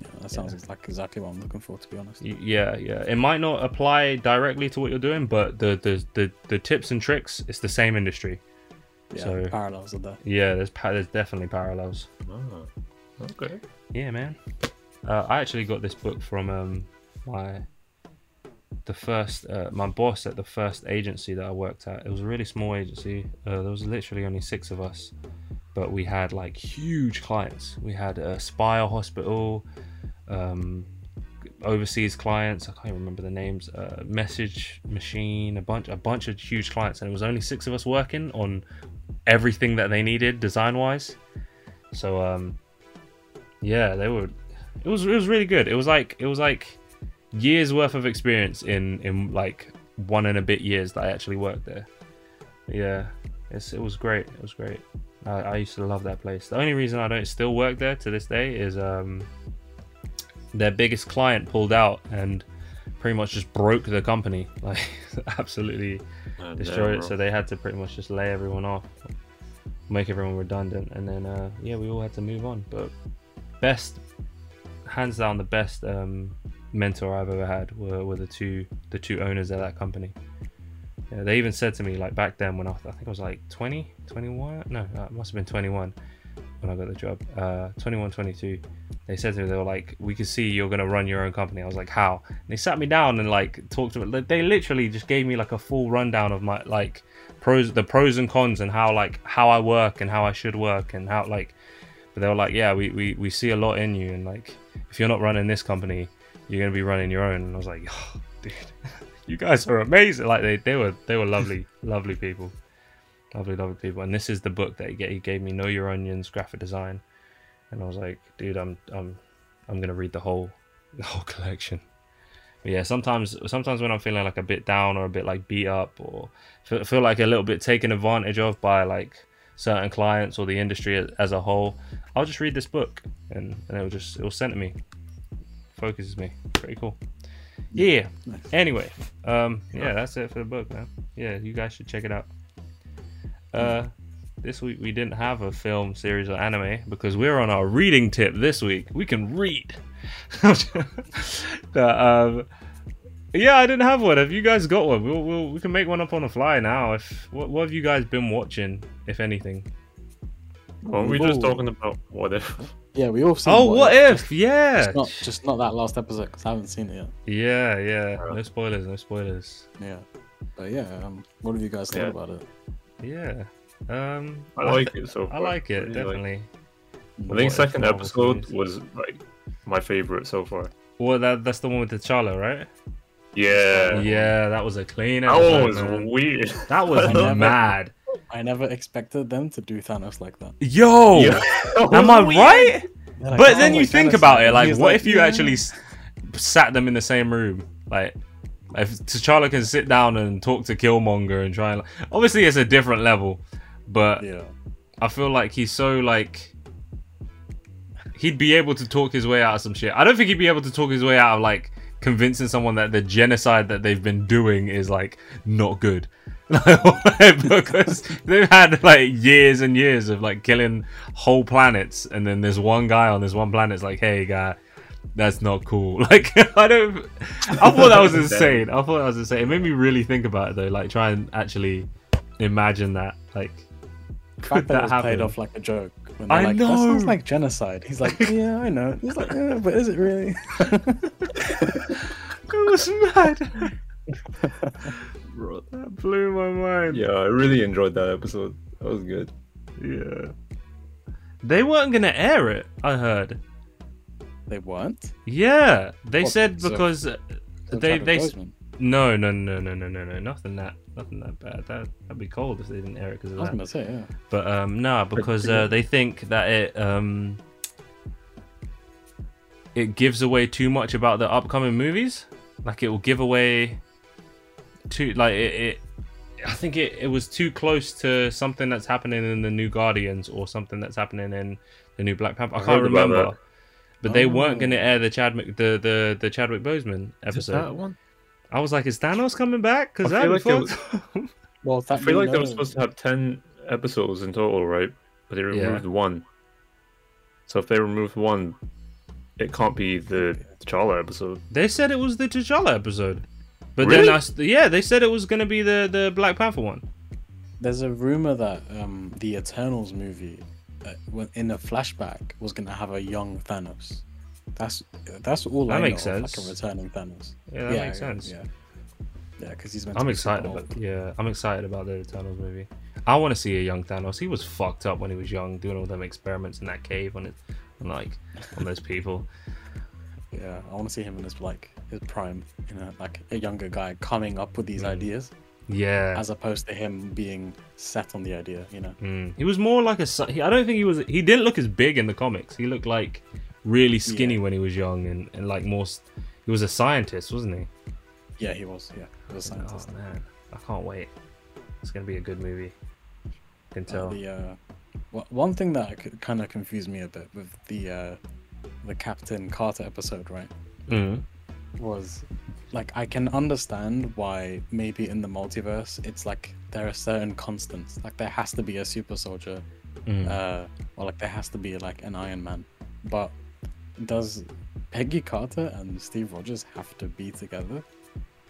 Yeah, that sounds like exactly what I'm looking for, to be honest. Yeah, yeah. It might not apply directly to what you're doing, but the the the, the tips and tricks, it's the same industry. Yeah, So- parallels are there. Yeah, there's pa- there's definitely parallels. Ah, okay. Yeah, man. Uh, I actually got this book from um my the first uh, my boss at the first agency that I worked at. It was a really small agency. Uh, there was literally only six of us, but we had like huge clients. We had a Spire Hospital, um, overseas clients. I can't even remember the names. Uh, Message Machine, a bunch a bunch of huge clients, and it was only six of us working on everything that they needed design wise. So um, yeah, they were. It was it was really good. It was like it was like years worth of experience in in like one and a bit years that I actually worked there. Yeah, it's it was great. It was great. I, I used to love that place. The only reason I don't still work there to this day is um their biggest client pulled out and pretty much just broke the company. Like absolutely Uh, destroyed it. So they had to pretty much just lay everyone off, make everyone redundant, and then uh, yeah, we all had to move on. But best, hands down, the best um, mentor I've ever had were, were the two the two owners of that company. Yeah, they even said to me like back then when I, I think I was like 20, 21, no, it must have been 21 when I got the job, uh, 21, 22. They said to me they were like, "We can see you're gonna run your own company." I was like, "How?" And they sat me down and like talked to me. They literally just gave me like a full rundown of my like pros, the pros and cons, and how like how I work and how I should work and how like. But they were like, "Yeah, we we, we see a lot in you, and like if you're not running this company, you're gonna be running your own." And I was like, oh, "Dude, you guys are amazing!" Like they they were they were lovely lovely people, lovely lovely people. And this is the book that he gave, he gave me, Know Your Onions, graphic design and I was like, dude, I'm I'm I'm gonna read the whole the whole collection. But yeah, sometimes sometimes when I'm feeling like a bit down or a bit like beat up or feel, feel like a little bit taken advantage of by like certain clients or the industry as, as a whole, I'll just read this book and, and it'll just it'll center me, focuses me. Pretty cool. Yeah. Nice. Anyway, um, yeah, that's it for the book, man. Yeah, you guys should check it out. Uh, this week we didn't have a film, series, or anime because we're on our reading tip this week. We can read. But, um, yeah, I didn't have one. Have you guys got one? We'll, we'll we can make one up on the fly now. If what, what have you guys been watching, if anything? Well, we're just talking about what if. Yeah, we all seen. Oh, what if? Yeah, Just not, just not that last episode because I haven't seen it yet. yeah, yeah. No spoilers, no spoilers. Yeah, but yeah, um, what have you guys thought Yeah. about it? Yeah. Um, I like it so I like it Really like definitely. I think if second episode was like my favorite so far. Well, that that's the one with the T'Challa, right? Yeah. Yeah, that was a clean That episode. one was man. weird. That was I mad. I never expected them to do Thanos like that. Yo, Yeah. am I right? Like, But "Oh, then you like think about it, like, he's what if you "Yeah." actually s- sat them in the same room? Like, if T'Challa can sit down and talk to Killmonger and try and, obviously, it's a different level, but Yeah, I feel like he's so like, he'd be able to talk his way out of some shit. I don't think he'd be able to talk his way out of like convincing someone that the genocide that they've been doing is like not good. because they've had like years and years of like killing whole planets, and then there's one guy on this one planet's like, "Hey, guy, that's not cool. Like I don't. I thought that was insane. I thought that was insane. It made me really think about it though. Like try and actually imagine that. Like The could fact that, that it was played off like a joke. When they're I like, That sounds know. like genocide. He's like, yeah, I know. He's like, yeah, but is it really? It was mad. Bro, that blew my mind. Yeah, I really enjoyed that episode. That was good. Yeah. They weren't gonna air it. I heard. They weren't. Yeah, they What, said so- because So they they no no no no no no no nothing that nothing that bad. That that'd be cold if they didn't air it because I of was that. gonna say, yeah. But um no, because uh, they think that it um it gives away too much about the upcoming movies. Like it will give away too like it. it I think it, it was too close to something that's happening in the new Guardians or something that's happening in the new Black Panther. I I can't heard about remember. That. But they weren't Oh. going to air the Chadwick the the the Chadwick Boseman Is episode. that one? I was like, is Thanos coming back? Because I that feel like fucked. Well, I feel we like they were supposed to have ten episodes in total, right? But they Yeah. removed one. So if they removed one, it can't be the T'Challa episode. They said it was the T'Challa episode, but Really? then I, s- yeah, they said it was going to be the the Black Panther one. There's a rumor that um, the Eternals movie, when- in a flashback, was gonna have a young Thanos. That's that's all That I makes know of, sense. like a returning Thanos. Yeah, that makes sense. Yeah, yeah, because he's meant. I'm excited about yeah, I'm excited about the Eternals movie. I want to see a young Thanos. He was fucked up when he was young, doing all them experiments in that cave on it, on like on those people. Yeah, I want to see him in his like his prime, you know, like a younger guy coming up with these Mm. ideas, Yeah, as opposed to him being set on the idea. You know. Mm. He was more like a. He, I don't think he was. He didn't look as big in the comics. He looked like really skinny Yeah. when he was young and, and like more. He was a scientist, wasn't he? Yeah, he was. Yeah, he was a scientist. Oh man, I can't wait. It's gonna be a good movie. I Can Uh, tell. the uh, one thing that kind of confused me a bit with the uh, the Captain Carter episode, right? Mm. was like I can understand why maybe in the multiverse it's like there are certain constants. Like there has to be a super soldier, Mm. uh, or like there has to be like an Iron Man. But does Peggy Carter and Steve Rogers have to be together?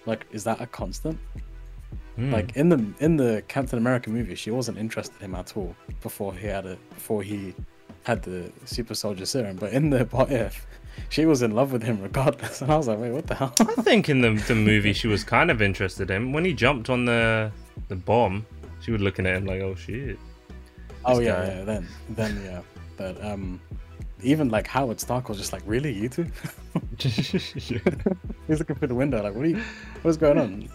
Like, is that a constant? Mm. Like in the in the Captain America movie, she wasn't interested in him at all before he had it before he had the super soldier serum. But in the what if, she was in love with him regardless. And I was like, wait, what the hell? I think in the the movie she was kind of interested in him when he jumped on the the bomb. She was looking at him like, "Oh shit." Oh yeah, guy. yeah, then then yeah. But um even like Howard Stark was just like, Really, you two? He's looking through the window, like, what are you what's going on?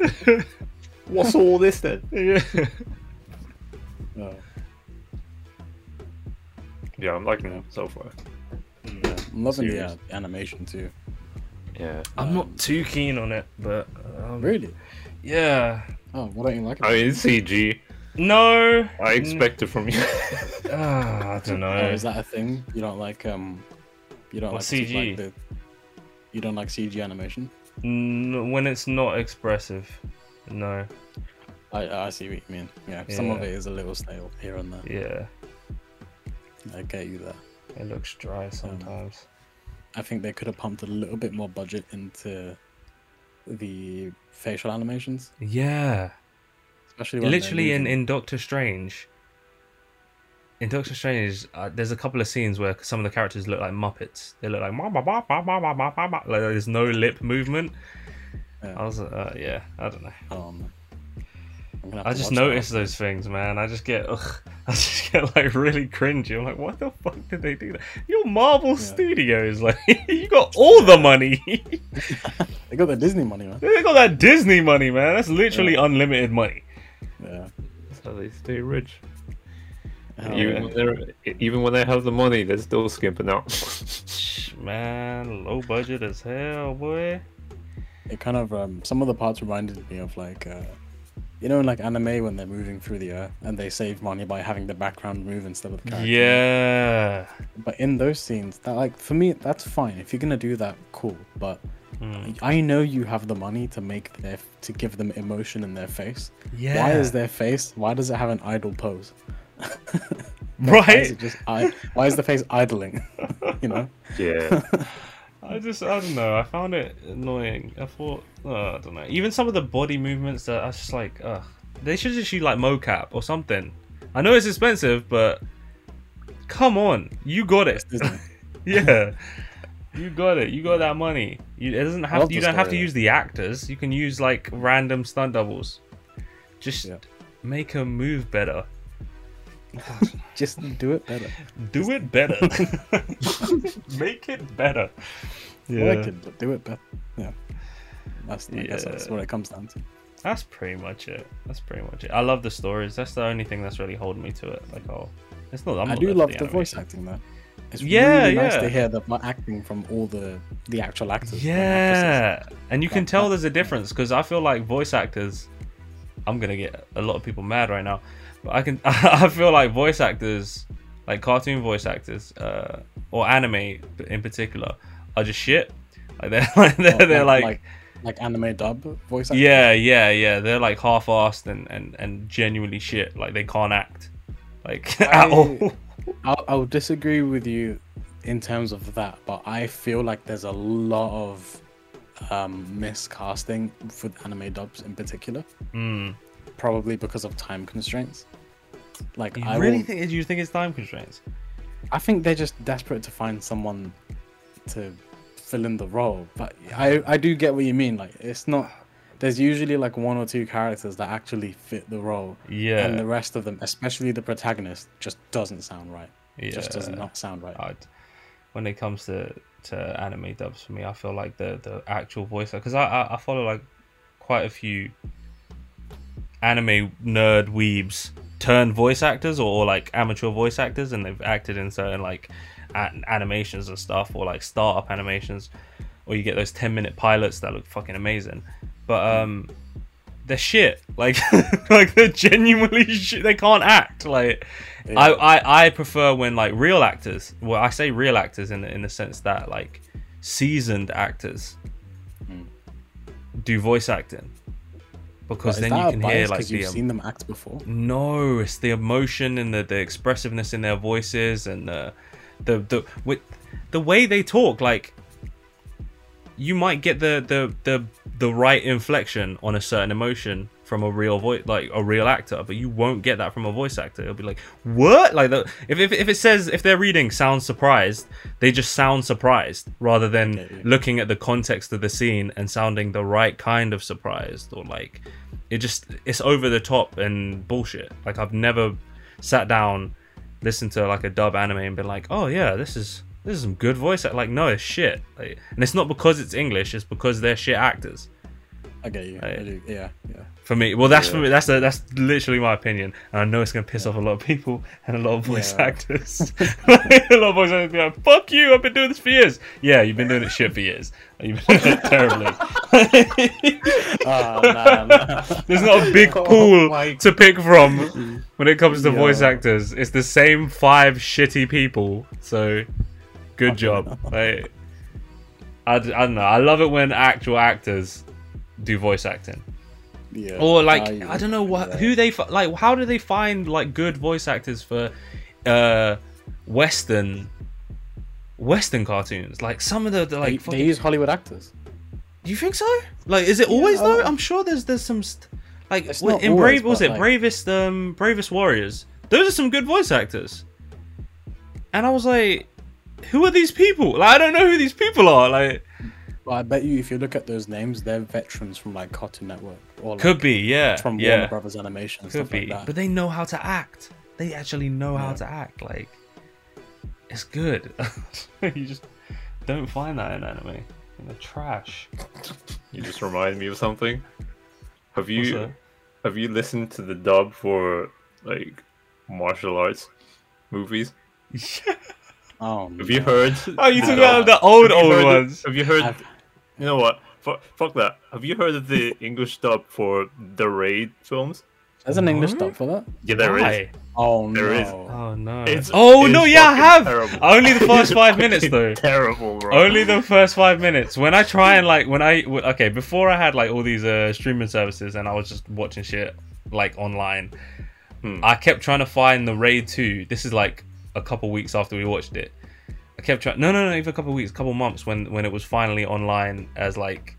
What's all this then? yeah. Oh, Yeah, I'm liking it so far. Yeah. I'm loving the, uh, animation too. Yeah. I'm not too keen on it, but um, Really? yeah. Oh, what don't you like? About I mean, it's CG. No, I expect it from you. Ah, I don't know. Oh, is that a thing? You don't like um you don't What, like CG? like the you don't like CG animation? N- when it's not expressive, no. I I see what you mean. Yeah, some of it is a little stale here and there. Yeah, I get you there. It looks dry sometimes. I think they could have pumped a little bit more budget into the facial animations, Yeah, especially when literally in in Doctor Strange. In Doctor Strange, uh, there's a couple of scenes where some of the characters look like Muppets. They look like "Ma, ma, ma, ma, ma, ma, ma, ma, ma," like there's no lip movement. Yeah. I was, uh, yeah, I don't know. Oh, I just watch that notice those things, man. I just get, ugh, I just get like really cringy. I'm like, what the fuck did they do that? You're Marvel Studios, like you got all the money. They got the Disney money, man. they got that Disney money, man. That's literally Yeah. unlimited money. Yeah. That's how they stay rich. Hell even yeah. when they're even when they have the money, they're still skimping out. Man, low budget as hell, boy. It kind of um some of the parts reminded me of like uh you know in like anime when they're moving through the air and they save money by having the background move instead of the character. Yeah. But in those scenes, that like for me that's fine. If you're gonna do that, cool. But Mm. I know you have the money to make their to give them emotion in their face. Yeah. Why is their face? Why does it have an idle pose? Why is right? it just why is the face idling? you know? yeah, I just I don't know. I found it annoying. I thought uh, I don't know. Even some of the body movements that I was just like, ugh. They should just use like mocap or something. I know it's expensive, but come on, you got it? yeah, you got it. You got that money. You, it doesn't have. love You don't have to use the actors. You can use like random stunt doubles. Just Yeah. make them move better. Just do it better. Do it better. make it better. Yeah. Work it, but do it better. Yeah. That's, I guess that's what it comes down to. That's pretty much it. That's pretty much it. I love the stories. That's the only thing that's really holding me to it. Like, oh, it's not. I'm i do love for the voice acting though. It's Yeah, really nice yeah. to hear the my acting from all the the actual actors. Yeah, and you can tell that- there's a difference because I feel like voice actors. I'm gonna get a lot of people mad right now, but I can. I feel like voice actors, like cartoon voice actors, uh, or anime in particular, are just shit. Like they're like they're, they're like, like like anime dub voice actors. yeah yeah yeah they're like half-assed and and and genuinely shit. Like they can't act, like I- at all. I'll, I'll disagree with you in terms of that, but I feel like there's a lot of um, miscasting with anime dubs in particular, Mm. Probably because of time constraints. Like You I really will- think? Do you think it's time constraints? I think they're just desperate to find someone to fill in the role. But I I do get what you mean. Like it's not. There's usually like one or two characters that actually fit the role, Yeah. and the rest of them, especially the protagonist, just doesn't sound right. It just does not sound right. I'd, when it comes to to anime dubs for me, I feel like the the actual voice because I, I I follow like quite a few anime nerd weebs turned voice actors or, or like amateur voice actors, and they've acted in certain like animations and stuff or like startup animations, or you get those ten minute pilots that look fucking amazing, but um. They're shit. Like, like they're genuinely shit. They can't act. Like, Yeah. I, I I prefer when like real actors. Well, I say real actors in the, in the sense that like seasoned actors Mm. do voice acting because then you can hear like the you've um, seen them act before. no, it's the emotion and the, the expressiveness in their voices and the the the with the way they talk. Like you might get the the the the right inflection on a certain emotion from a real voice, like a real actor, but you won't get that from a voice actor. It'll be like what? Like the, if, if if it says if they're reading sounds surprised, they just sound surprised rather than Okay, yeah. looking at the context of the scene and sounding the right kind of surprised or like it just it's over the top and bullshit. Like I've never sat down, listened to like a dub anime and been like, oh yeah, this is this is some good voice. act-" Like no, it's shit. Like, and it's not because it's English. It's because they're shit actors. I get you. I do. Yeah, yeah. For me, well, that's for me. That's a, that's literally my opinion, and I know it's gonna piss off a lot of people and a lot of voice Yeah. actors. a lot of voice actors be like, "Fuck you! I've been doing this for years." Yeah, you've been doing it shit for years. You've been doing it terribly. Oh, nah. There's not a big Oh pool my- to pick from when it comes to voice actors. It's the same five shitty people. So, good job. Like, I, I don't know. I love it when actual actors do voice acting, Yeah. or like yeah. I don't know what Yeah. who they like. How do they find like good voice actors for uh Western Western cartoons? Like some of the, the like. they fucking- use Hollywood actors. do you think so? Like, is it always Yeah, though? I- I'm sure there's there's some st- like It's in always, Brave was it like- Bravest um Bravest Warriors? Those are some good voice actors. And I was like, who are these people? Like, I don't know who these people are. Like, But I bet you, if you look at those names, they're veterans from like Cartoon Network or like, could be, yeah, from yeah, Warner Brothers Animation could stuff be. like that. but they know how to act. They actually know how Yeah. to act. Like, it's good. you just don't find that in anime. In the trash. You just remind me of something. Have you have you listened to the dub for like martial arts movies? oh, Have you heard? Oh, you the took dub? out the old old heard of- ones. have you heard? I've- You know what? Fuck, fuck that. Have you heard of the English dub for the Raid films? There's an English dub for that. Yeah, there is. Why? Oh There no. is. Oh no! It's- oh it's no! Yeah, I have. terrible. Only the first five minutes though. Terrible, bro. Only the first five minutes. When I try and like, when I w- okay, before I had like all these uh, streaming services and I was just watching shit like online, Hmm. I kept trying to find the Raid Two. This is like a couple weeks after we watched it. I kept trying. No, no, no. Even a couple of weeks, couple of months when when it was finally online as like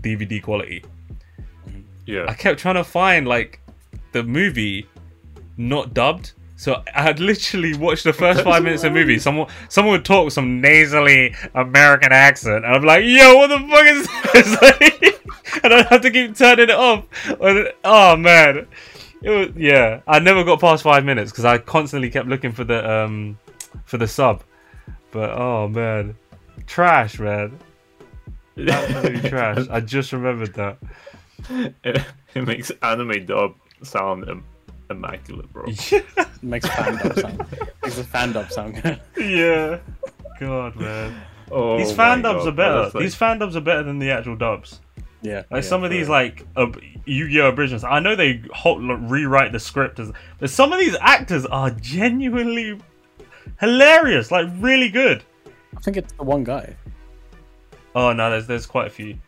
DVD quality. Yeah. I kept trying to find like the movie not dubbed. So I had literally watched the first five minutes of the movie. Someone someone would talk with some nasally American accent, and I'm like, "Yo, what the fuck is this?" and I'd have to keep turning it off. Oh man, it was yeah. I never got past five minutes because I constantly kept looking for the um for the sub. But oh man, trash, man, absolutely trash. I just remembered that. it, it makes anime dub sound im- immaculate, bro. makes fan dub sound. makes the fan dub sound good. yeah. God, man. Oh These fan dubs God, are better. like- These fan dubs are better than the actual dubs. Yeah. Like yeah, some of these, real. like uh, Yu-Gi-Oh abridgments. I know they ho- like, rewrite the script, as, but some of these actors are genuinely hilarious. Like really good. I think it's the one guy. Oh no, there's there's quite a few.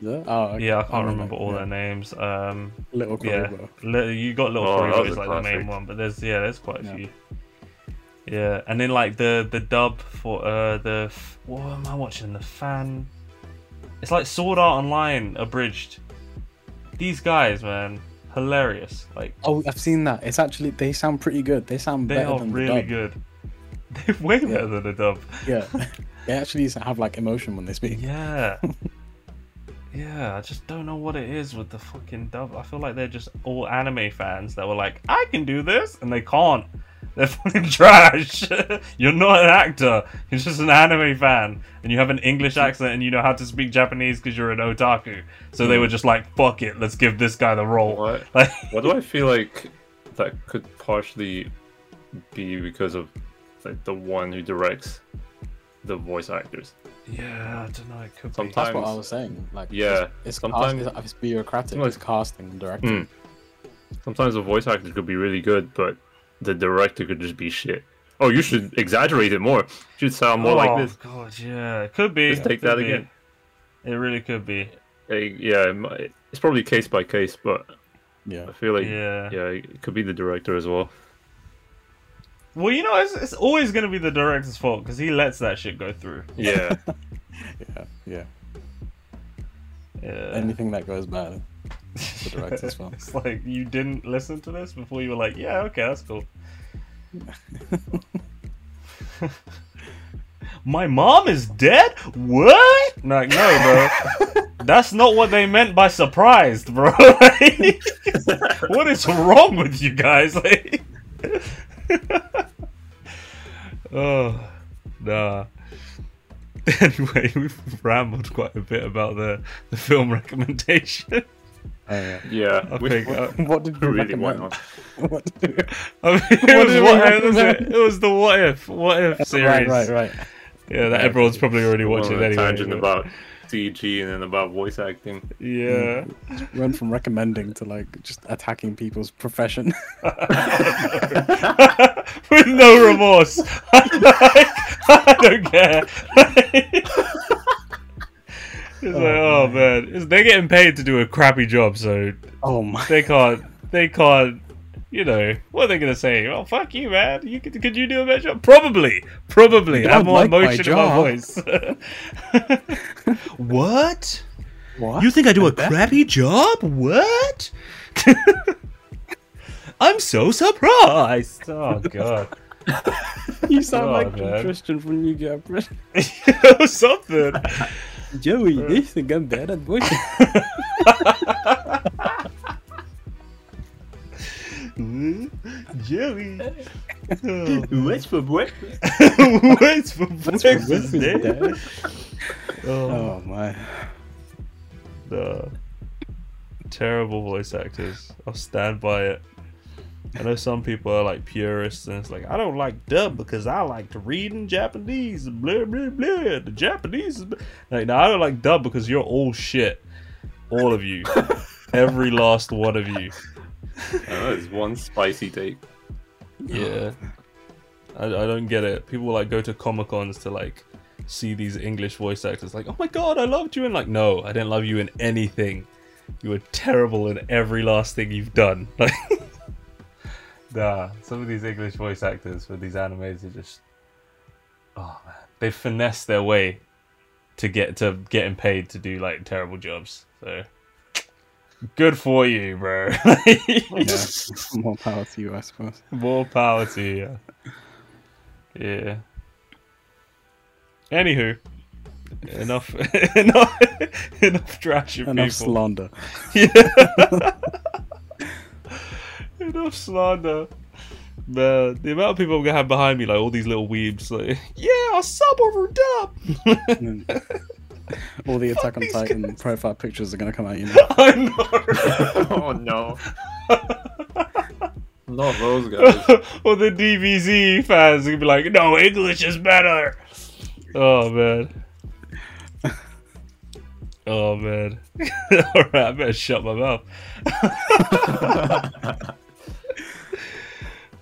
Yeah. Oh, okay. Yeah, I can't remember, remember all yeah. their names. Um, Little yeah, Li- you got little Oh, that is a like the main one, but there's yeah, there's quite a Yeah. few. Yeah, and then like the the dub for uh the f- what am I watching? The fan. It's like Sword Art Online abridged. These guys, man, hilarious. Like Oh, I've seen that. It's actually they sound pretty good. They sound they better are than really the dub. good. They're way better than the dub. Yeah. they actually have like emotion when they speak. Yeah. yeah, I just don't know what it is with the fucking dub. I feel like they're just all anime fans that were like, I can do this, and they can't. They're fucking trash. You're not an actor. You're just an anime fan, and you have an English accent, and you know how to speak Japanese because you're an otaku. So they hmm. were just like, "Fuck it, let's give this guy the role." What? Like, What do I feel like that could partially be because of like the one who directs the voice actors? yeah, I don't know. It could Sometimes- That's what I was saying. Like, Yeah, it's, it's sometimes- sometimes it's, bureaucratic. Sometimes- It's casting and directing. Mm. Sometimes the voice actors could be really good, but the director could just be shit. Oh, you should exaggerate it more. You should sound more oh, like this. Oh God, yeah, it could be. Just take that be. again. It really could be. Hey, yeah, it's probably case by case, but Yeah. I feel like Yeah. yeah, it could be the director as well. Well, you know, it's, it's always going to be the director's fault because he lets that shit go through. Yeah, Yeah. Yeah. Yeah. Anything that goes bad, the director's fault. it's like you didn't listen to this before you were like, yeah, okay, that's cool. My mom is dead? What? Like, no, bro. That's not what they meant by surprised, bro. Like, what is wrong with you guys? Like, oh, nah. Anyway, we've rambled quite a bit about the, the film recommendation. Oh, yeah. yeah. I we- think, uh, What did you really why recommend? not? what did you... I mean, it, What was did we what, it, was, recommend? it was the what if, what if series. Right, right, right. Yeah, that everyone's probably already watching on a anyway. tangent but- about CG and then about voice acting. Yeah. Mm. Went from recommending to like just attacking people's profession. With no remorse. I don't care. it's like, oh, oh man, It's- they're getting paid to do a crappy job, so oh my! they can't. They can't. You know what are they gonna say? Well, fuck you, man! You could, could you do a better job? Probably, probably. You Have more like my emotion in my voice. what? What? You think I do a bet- crappy job? What? I'm so surprised. Oh god. You sound Oh, like man. Christian from New Get or something. Joey, uh. you think I'm bad at voice? Joey. Oh, What's for breakfast? What's for breakfast, Dad? Dad? Oh, Oh my! The Terrible voice actors. I'll stand by it. I know some people are like purists and it's like, I don't like dub because I like to read in Japanese. Blah, blah, blah. The Japanese is. blah." Like, no, I don't like dub because you're all shit. All of you. Every last one of you. Oh, there's one spicy take. Yeah. I, I don't get it. People like go to Comic Cons to like see these English voice actors like, oh my god, I loved you. And like, no, I didn't love you in anything. You were terrible in every last thing you've done. Like, nah, some of these English voice actors for these animes are just, oh man. they finesse their way to get to getting paid to do like terrible jobs. So good for you, bro. Yeah, more power to you, I suppose. More power to you. Yeah. Anywho, enough, enough, enough trash of Enough people. slander. enough slander. Man, the amount of people I'm gonna have behind me, like all these little weebs, like, yeah, I sub over dub. Mm. All the Attack on these Titan profile pictures are gonna come out. You know, I know. oh no. Not those guys. or the DBZ fans are gonna be like, no, English is better. Oh man. Oh man. Alright, I better shut my mouth.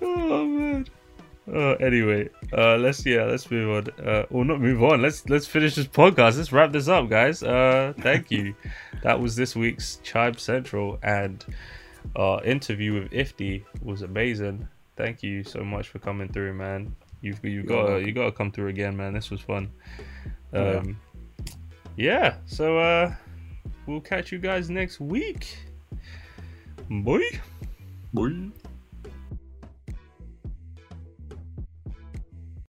oh man. Uh, anyway, uh, let's yeah, let's move on. Uh, or not move on. Let's let's finish this podcast. Let's wrap this up, guys. Uh, thank you. that was this week's Chybe Central, and our interview with Ifthi was amazing. Thank you so much for coming through, man. You've you've got to, you got to come through again, man. This was fun. Yeah. Um, yeah. So uh, we'll catch you guys next week. Bye. Boy.